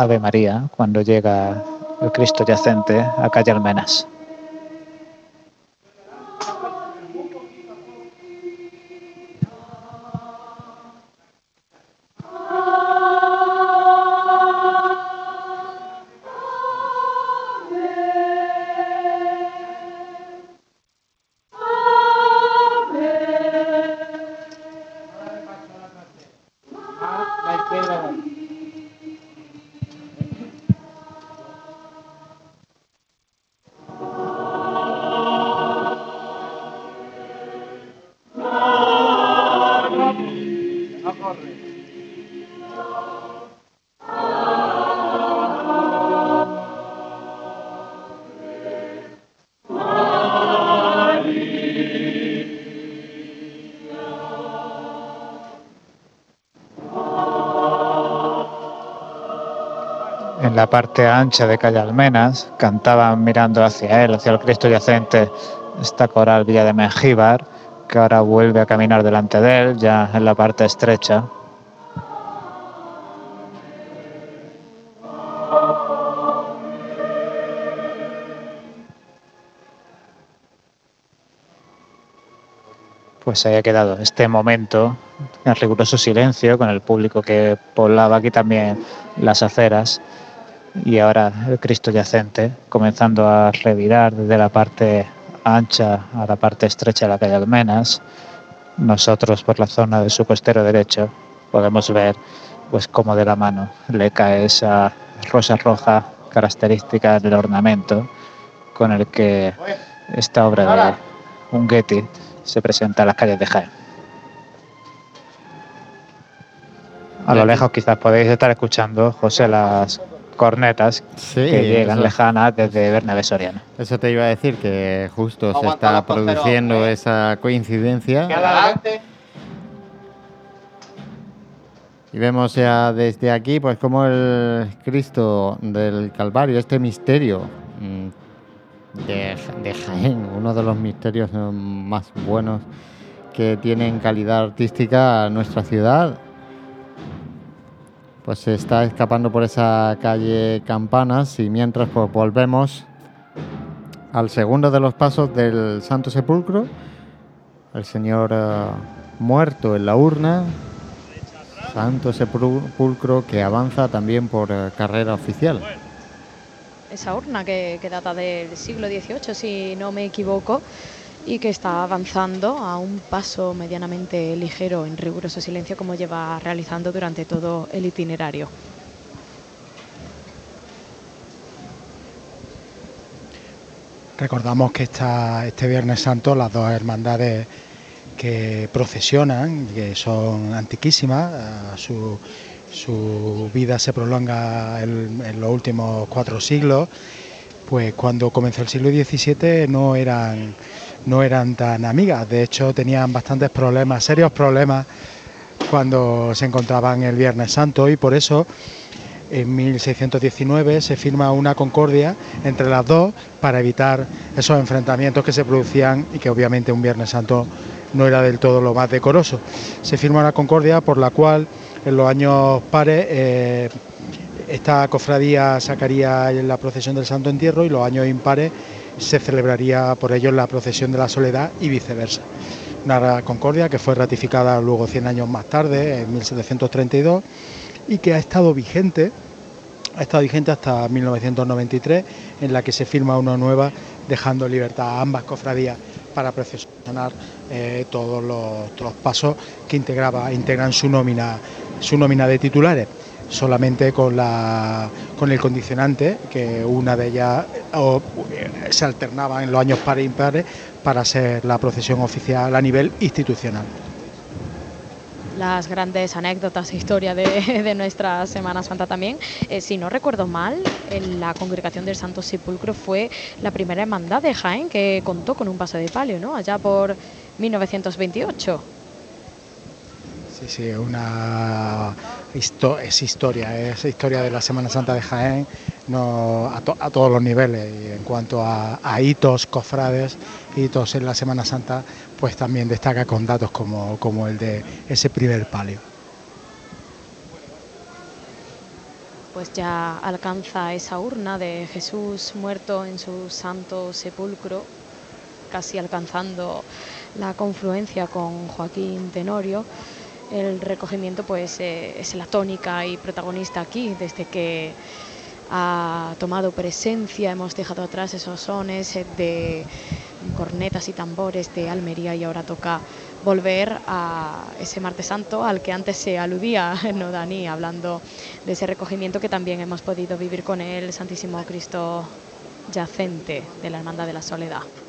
[SPEAKER 3] Ave María cuando llega el Cristo yacente a calle Almenas. La parte ancha de calle Almenas cantaban mirando hacia él, hacia el Cristo yacente, esta coral Villa de Mengíbar, que ahora vuelve a caminar delante de él, ya en la parte estrecha. Pues haya quedado este momento en riguroso silencio, con el público que poblaba aquí también las aceras, y ahora el Cristo yacente comenzando a revirar desde la parte ancha a la parte estrecha de la calle Almenas. Nosotros por la zona de su costero derecho podemos ver pues cómo de la mano le cae esa rosa roja característica del ornamento con el que esta obra de Unguetti se presenta en las calles de Jaén. A lo lejos quizás podéis estar escuchando, José, las cornetas
[SPEAKER 2] Sí,
[SPEAKER 3] que llegan
[SPEAKER 2] eso-
[SPEAKER 3] lejanas desde Bernabé Soriano.
[SPEAKER 2] Eso te iba a decir, que justo se está produciendo esa coincidencia. Y vemos ya desde aquí, pues como el Cristo del Calvario, este misterio mm, de, de Jaén, uno de los misterios eh, más buenos que tiene en calidad artística nuestra ciudad, pues se está escapando por esa calle Campanas y mientras pues volvemos al segundo de los pasos del Santo Sepulcro, el Señor eh, muerto en la urna, Santo Sepulcro que avanza también por eh, carrera oficial.
[SPEAKER 6] esa urna que, que data del siglo XVIII, si no me equivoco, y que está avanzando a un paso medianamente ligero en riguroso silencio como lleva realizando durante todo el itinerario.
[SPEAKER 9] Recordamos que esta, este Viernes Santo las dos hermandades que procesionan, que son antiquísimas, su vida se prolonga en, en los últimos cuatro siglos, pues cuando comenzó el siglo XVII no eran, no eran tan amigas, de hecho tenían bastantes problemas, serios problemas cuando se encontraban el Viernes Santo y por eso en 1619 se firma una concordia entre las dos para evitar esos enfrentamientos que se producían y que obviamente un Viernes Santo no era del todo lo más decoroso. Se firma una concordia por la cual en los años pares eh, esta cofradía sacaría la procesión del Santo Entierro y los años impares se celebraría por ello la procesión de la Soledad y viceversa. Una concordia que fue ratificada luego 100 años más tarde, en 1732, y que ha estado vigente, ha estado vigente hasta 1993, en la que se firma una nueva, dejando libertad a ambas cofradías para procesionar eh, todos, los, todos los pasos que integraba, integran su nómina, su nómina de titulares solamente con la con el condicionante que una de ellas o, eh, se alternaba en los años pares e impares para ser la procesión oficial a nivel institucional.
[SPEAKER 6] Las grandes anécdotas e historia de, de nuestra Semana Santa también. Eh, si no recuerdo mal, en la congregación del Santo Sepulcro fue la primera hermandad de Jaén que contó con un paso de palio, ¿no? Allá por 1928.
[SPEAKER 9] Sí, sí, una es historia, es historia de la Semana Santa de Jaén a, to- a todos los niveles. Y en cuanto a, a hitos, cofrades, hitos en la Semana Santa, pues también destaca con datos como, como el de ese primer palio.
[SPEAKER 6] pues ya alcanza esa urna de Jesús muerto en su santo sepulcro, casi alcanzando la confluencia con Joaquín Tenorio. El recogimiento pues eh, es la tónica y protagonista aquí desde que ha tomado presencia, hemos dejado atrás esos sones eh, de cornetas y tambores de Almería y ahora toca volver a ese martes santo al que antes se aludía, no Dani, hablando de ese recogimiento que también hemos podido vivir con el Santísimo Cristo yacente de la Hermandad de la Soledad.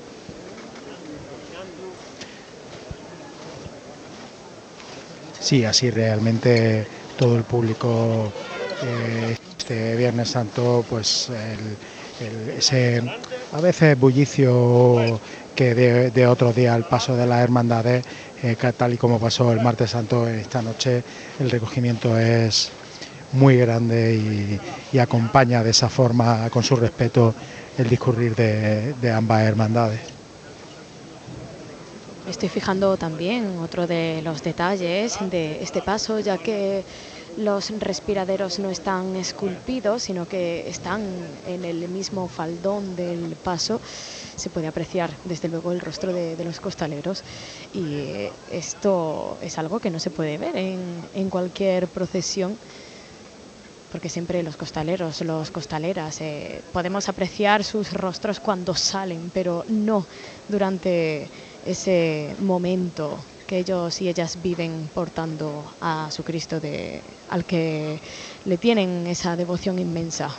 [SPEAKER 9] Sí, así realmente todo el público eh, este Viernes Santo, pues ese a veces bullicio que de, de otros días al paso de las hermandades, eh, tal y como pasó el martes santo esta noche, el recogimiento es muy grande y, acompaña de esa forma, con su respeto, el discurrir de, ambas hermandades.
[SPEAKER 6] Estoy fijando también otro de los detalles de este paso, ya que los respiraderos no están esculpidos, sino que están en el mismo faldón del paso. Se puede apreciar desde luego el rostro de, los costaleros y esto es algo que no se puede ver en, cualquier procesión porque siempre los costaleros, los costaleras, eh, podemos apreciar sus rostros cuando salen, pero no durante ese momento que ellos y ellas viven portando a su Cristo de, al que le tienen esa devoción inmensa.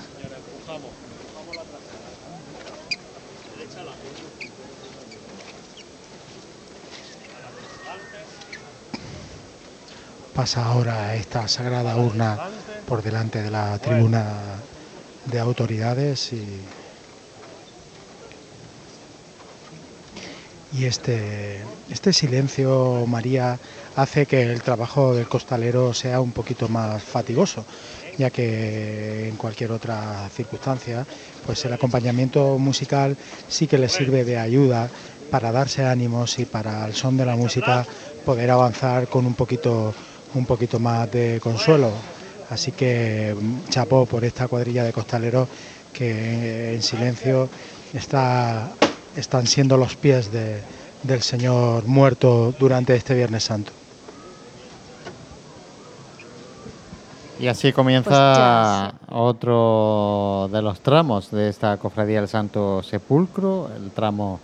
[SPEAKER 9] Pasa ahora esta sagrada urna por delante de la tribuna de autoridades y y este, este silencio, María, hace que el trabajo del costalero sea un poquito más fatigoso, ya que en cualquier otra circunstancia, pues el acompañamiento musical sí que le sirve de ayuda para darse ánimos y para al son de la música poder avanzar con un poquito, un poquito más de consuelo. Así que chapó por esta cuadrilla de costaleros que en silencio está están siendo los pies del Señor muerto durante este Viernes Santo.
[SPEAKER 2] Y así comienza pues otro de los tramos de esta Cofradía del Santo Sepulcro, el tramo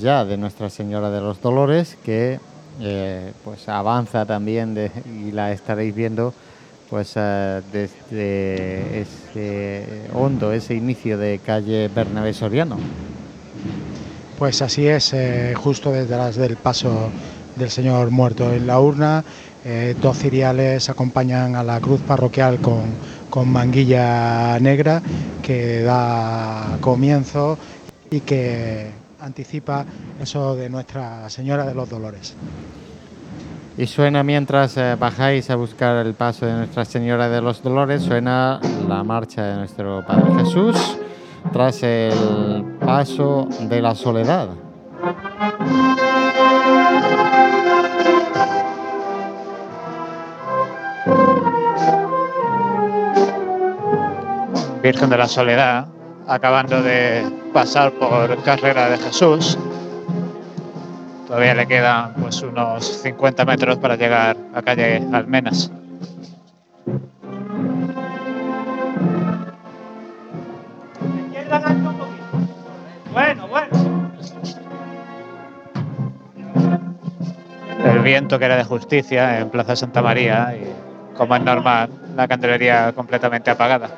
[SPEAKER 2] ya de Nuestra Señora de los Dolores, que eh, pues avanza también y la estaréis viendo pues eh, desde ese hondo, ese inicio de calle Bernabé Soriano.
[SPEAKER 9] Pues así es, eh, justo detrás del paso del Señor muerto en la urna, eh, dos ciriales acompañan a la cruz parroquial con, manguilla negra que da comienzo y que anticipa eso de Nuestra Señora de los Dolores.
[SPEAKER 2] Y suena mientras eh, bajáis a buscar el paso de Nuestra Señora de los Dolores, suena la marcha de nuestro Padre Jesús tras el paso de la soledad.
[SPEAKER 3] Virgen de la Soledad, acabando de pasar por Carrera de Jesús. Todavía le quedan pues unos 50 metros para llegar a calle Almenas.
[SPEAKER 16] Bueno, bueno.
[SPEAKER 3] El viento que era de justicia en Plaza Santa María y, como es normal, la candelería completamente apagada.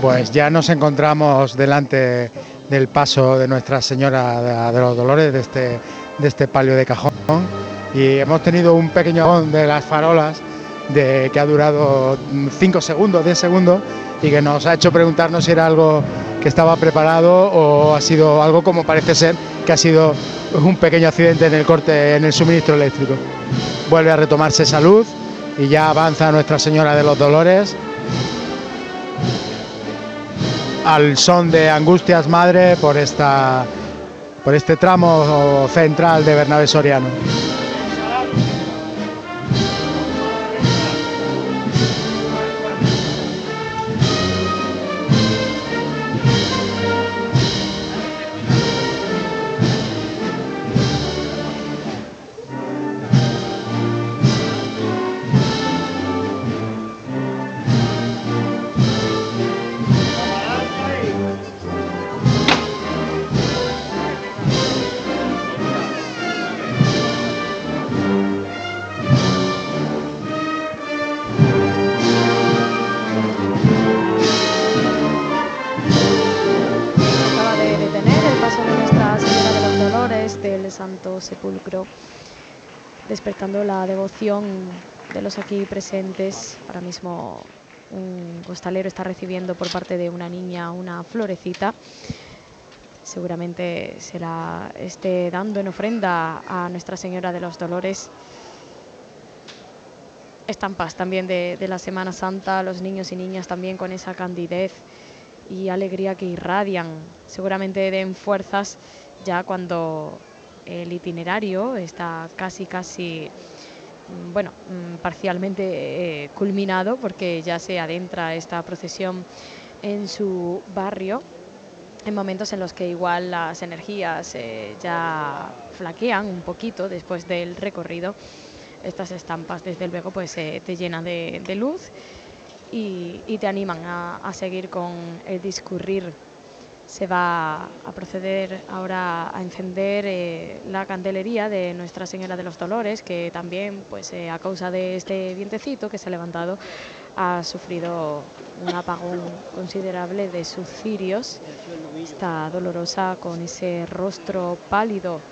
[SPEAKER 9] Pues ya nos encontramos delante del paso de Nuestra Señora de los Dolores, de este, de este palio de cajón, y hemos tenido un pequeño de las farolas de, que ha durado 5 segundos, 10 segundos, y que nos ha hecho preguntarnos si era algo que estaba preparado o ha sido algo como parece ser que ha sido un pequeño accidente en el corte en el suministro eléctrico. Vuelve a retomarse esa luz y ya avanza Nuestra Señora de los Dolores al son de Angustias Madre por, esta, por este tramo central de Bernabé Soriano.
[SPEAKER 6] Despertando la devoción de los aquí presentes. Ahora mismo un costalero está recibiendo por parte de una niña una florecita. Seguramente se la esté dando en ofrenda a Nuestra Señora de los Dolores. Estampas también de, de la Semana Santa, los niños y niñas también con esa candidez y alegría que irradian. Seguramente den fuerzas ya cuando el itinerario está casi, casi Mm, bueno, mm, parcialmente eh, culminado porque ya se adentra esta procesión en su barrio en momentos en los que igual las energías eh, ya flaquean un poquito después del recorrido. Estas estampas, desde luego, pues eh, te llenan de, luz y, te animan a seguir con el discurrir se va a proceder ahora a encender eh, la candelería de Nuestra Señora de los Dolores, que también, pues, eh, a causa de este vientecito que se ha levantado, ha sufrido un apagón considerable de sus cirios. Está dolorosa con ese rostro pálido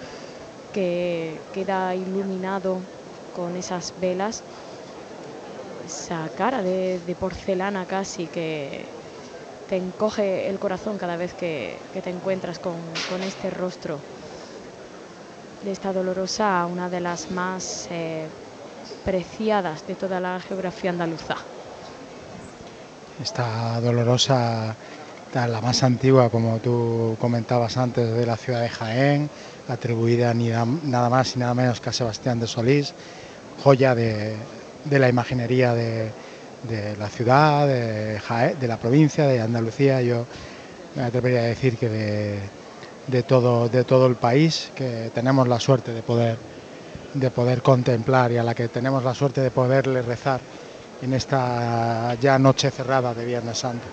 [SPEAKER 6] que queda iluminado con esas velas, esa cara de porcelana casi que te encoge el corazón cada vez que, te encuentras con, este rostro de esta dolorosa, una de las más eh, preciadas de toda la geografía andaluza.
[SPEAKER 9] Esta dolorosa, la más antigua, como tú comentabas antes, de la ciudad de Jaén, atribuida ni nada más y nada menos que a Sebastián de Solís, joya de la imaginería de, de la ciudad, de, la provincia, de Andalucía. Yo me atrevería a decir que de, todo, de todo el país, que tenemos la suerte de poder, de poder contemplar y a la que tenemos la suerte de poderle rezar en esta ya noche cerrada de Viernes Santo.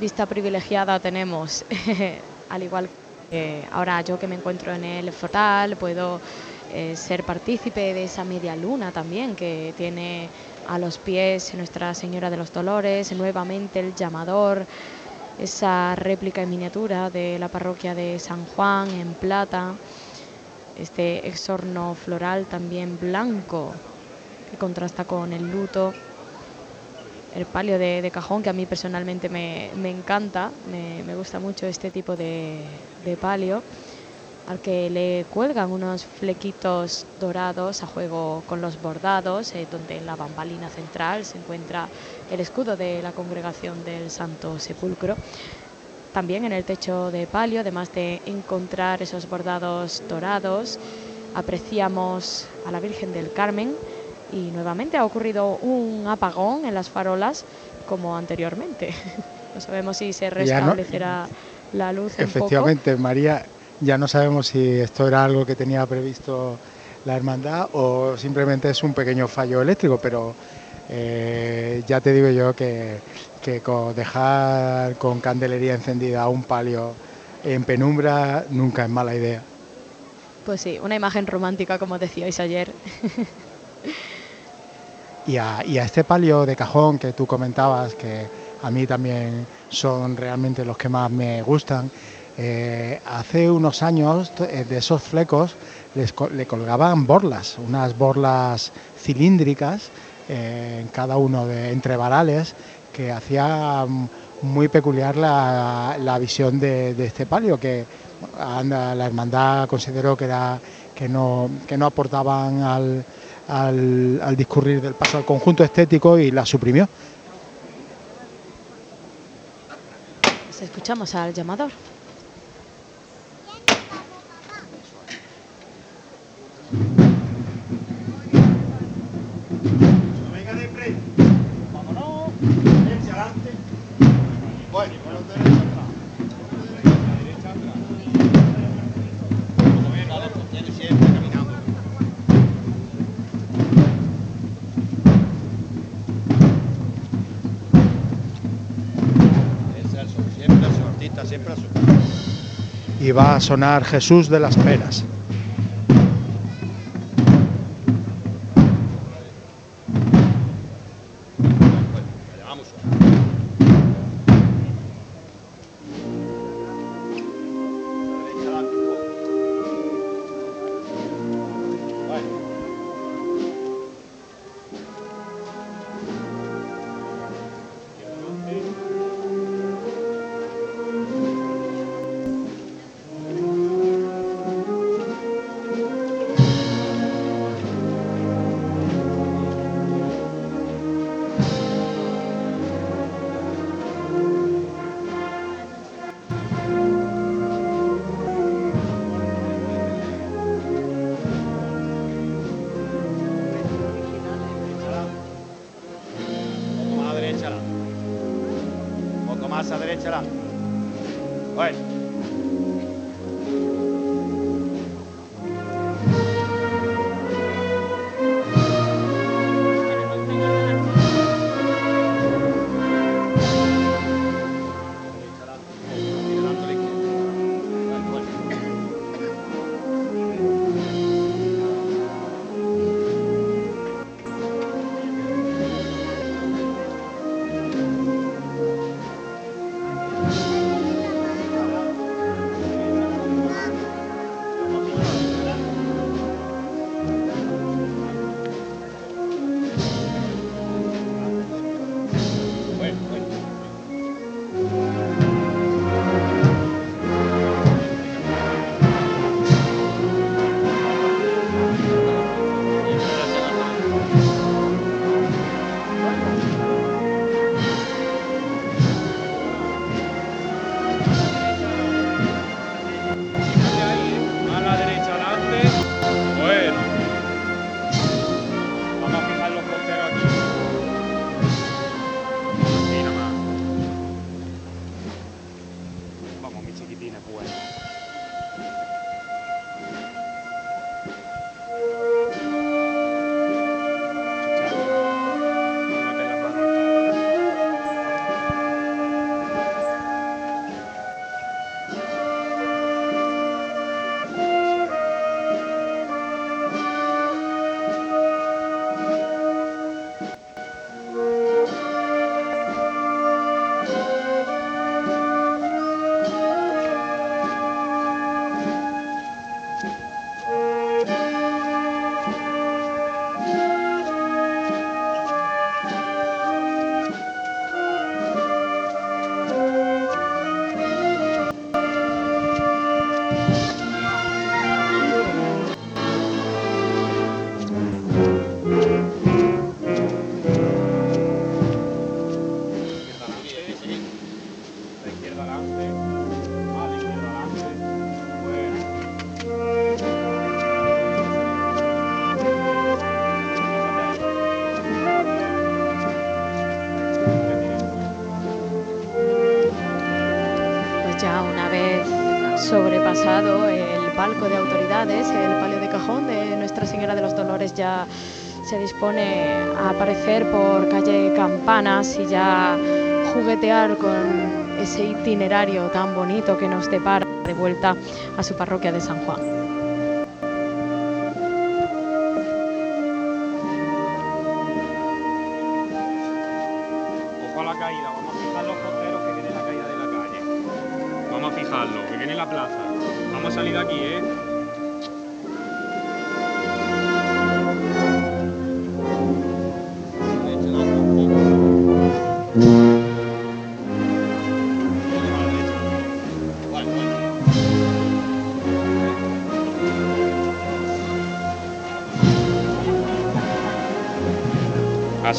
[SPEAKER 6] Vista privilegiada tenemos, al igual que eh, ahora yo que me encuentro en el Fortal puedo eh, ser partícipe de esa media luna también que tiene a los pies Nuestra Señora de los Dolores, nuevamente el llamador, esa réplica en miniatura de la parroquia de San Juan en plata, este exorno floral también blanco que contrasta con el luto el palio de, cajón, que a mí personalmente me, encanta, me, gusta mucho este tipo de, palio, al que le cuelgan unos flequitos dorados a juego con los bordados, eh, donde en la bambalina central se encuentra el escudo de la congregación del Santo Sepulcro. También en el techo de palio, además de encontrar esos bordados dorados, apreciamos a la Virgen del Carmen, y nuevamente ha ocurrido un apagón en las farolas como anteriormente. no sabemos si se restablecerá la luz.
[SPEAKER 9] Efectivamente, María, ya no sabemos si esto era algo que tenía previsto la hermandad o simplemente es un pequeño fallo eléctrico, pero eh, ya te digo yo que, que con dejar con candelería encendida un palio en penumbra nunca es mala idea.
[SPEAKER 6] Pues sí, una imagen romántica como decíais ayer.
[SPEAKER 9] y a, este palio de cajón que tú comentabas, que a mí también son realmente los que más me gustan, eh, hace unos años eh, de esos flecos le colgaban borlas, unas borlas cilíndricas eh, en cada uno de entre varales que hacía muy peculiar la, visión de, este palio que la hermandad consideró que era que no, que no aportaban al, al, discurrir del paso al conjunto estético y la suprimió.
[SPEAKER 6] Escuchamos al llamador.
[SPEAKER 9] Y va a sonar Jesús de las Peras.
[SPEAKER 6] De los Dolores ya se dispone a aparecer por calle Campanas y ya juguetear con ese itinerario tan bonito que nos depara de vuelta a su parroquia de San Juan.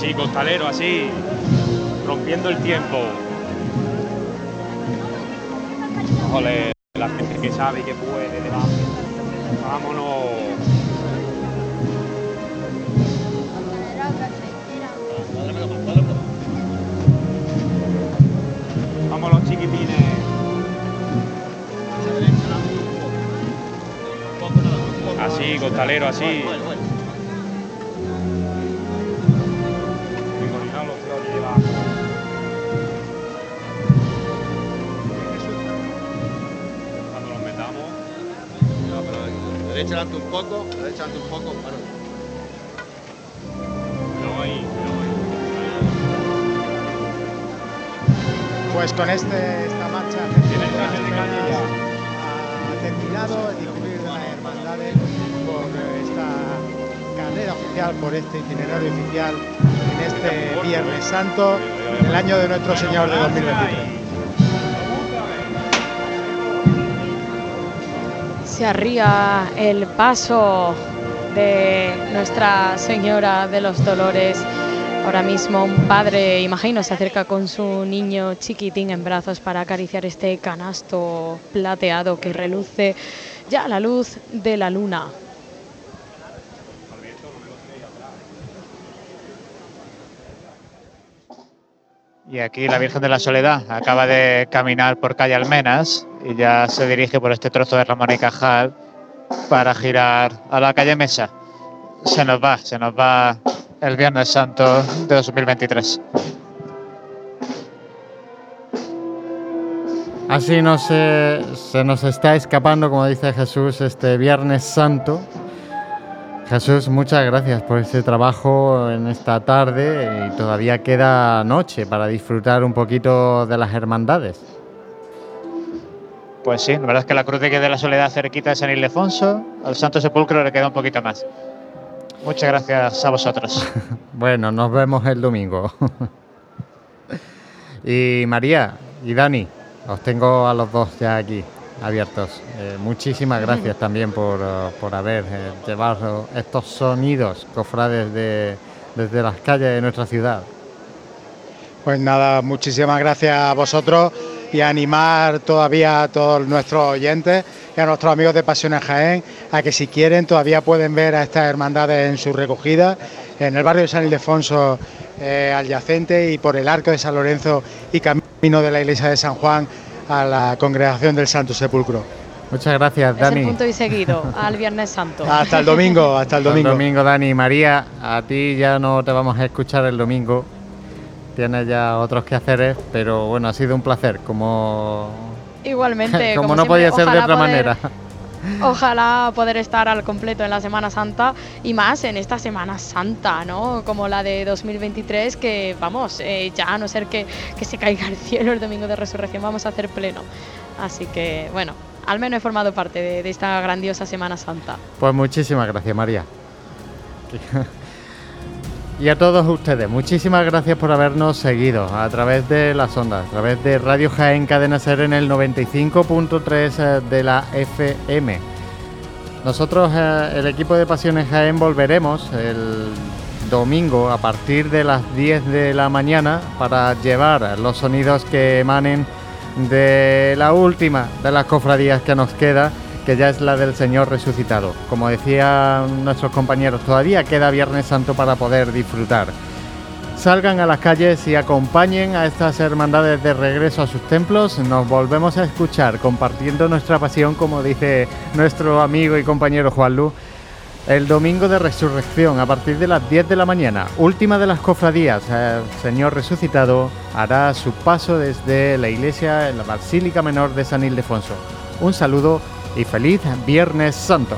[SPEAKER 10] Así, costalero, así. Rompiendo el tiempo. Joder, la gente que sabe y que puede, debajo. Vámonos. Vamos los chiquitines. Así, costalero, así.
[SPEAKER 15] Derecha adelante un poco, derecha adelante un poco. Bueno.
[SPEAKER 10] No hay,
[SPEAKER 9] Pues con este, esta marcha ha terminado el discurrir de las hermandades por esta carrera oficial, por este itinerario oficial en este Viernes Santo, el año de nuestro Señor de 2023.
[SPEAKER 6] Arría el paso de Nuestra Señora de los Dolores. Ahora mismo un padre, imagino, se acerca con su niño chiquitín en brazos para acariciar este canasto plateado que reluce ya la luz de la luna.
[SPEAKER 3] Y aquí la Virgen de la Soledad acaba de caminar por calle Almenas y ya se dirige por este trozo de Ramón y Cajal para girar a la calle Mesa. Se nos va, se nos va el Viernes Santo de 2023.
[SPEAKER 2] Así no se, se nos está escapando, como dice Jesús, este Viernes Santo. Jesús, muchas gracias por este trabajo en esta tarde y todavía queda noche para disfrutar un poquito de las hermandades.
[SPEAKER 3] Pues sí, la verdad es que la Cruz de la Soledad cerquita de San Ildefonso, al Santo Sepulcro le queda un poquito más. Muchas gracias a vosotros.
[SPEAKER 2] bueno, nos vemos el domingo. y María y Dani, os tengo a los dos ya aquí abiertos. Eh, muchísimas gracias también por, uh, por haber eh, llevado estos sonidos cofrades de, desde las calles de nuestra ciudad.
[SPEAKER 9] Pues nada, muchísimas gracias a vosotros y animar todavía a todos nuestros oyentes y a nuestros amigos de Pasiones Jaén a que si quieren todavía pueden ver a estas hermandades en su recogida en el barrio de San Ildefonso eh, adyacente y por el arco de San Lorenzo y camino de la iglesia de San Juan a la congregación del Santo Sepulcro.
[SPEAKER 2] Muchas gracias, Dani.
[SPEAKER 6] Punto y seguido al Viernes Santo.
[SPEAKER 9] Hasta el domingo, hasta el domingo.
[SPEAKER 2] Hasta el domingo, Dani. María, a ti ya no te vamos a escuchar el domingo. Tienes ya otros quehaceres, pero bueno, ha sido un placer, como...
[SPEAKER 6] Igualmente.
[SPEAKER 2] como, no podía ser de otra manera.
[SPEAKER 6] Ojalá poder estar al completo en la Semana Santa y más en esta Semana Santa, ¿no? Como la de 2023, que vamos, eh, ya a no ser que, que se caiga el cielo el domingo de resurrección, vamos a hacer pleno. Así que, bueno, al menos he formado parte de, de esta grandiosa Semana Santa.
[SPEAKER 2] Pues muchísimas gracias, María. Y a todos ustedes, muchísimas gracias por habernos seguido a través de las ondas, a través de Radio Jaén Cadena Ser en el 95.3 de la FM. Nosotros, eh, el equipo de Pasiones Jaén, volveremos el domingo a partir de las 10 de la mañana para llevar los sonidos que emanen de la última de las cofradías que nos queda que ya es la del Señor resucitado. Como decían nuestros compañeros, todavía queda Viernes Santo para poder disfrutar. Salgan a las calles y acompañen a estas hermandades de regreso a sus templos. Nos volvemos a escuchar compartiendo nuestra pasión, como dice nuestro amigo y compañero Juan Lu, el domingo de resurrección a partir de las 10 de la mañana. Última de las cofradías, el Señor resucitado hará su paso desde la iglesia en la Basílica Menor de San Ildefonso. Un saludo y feliz Viernes Santo.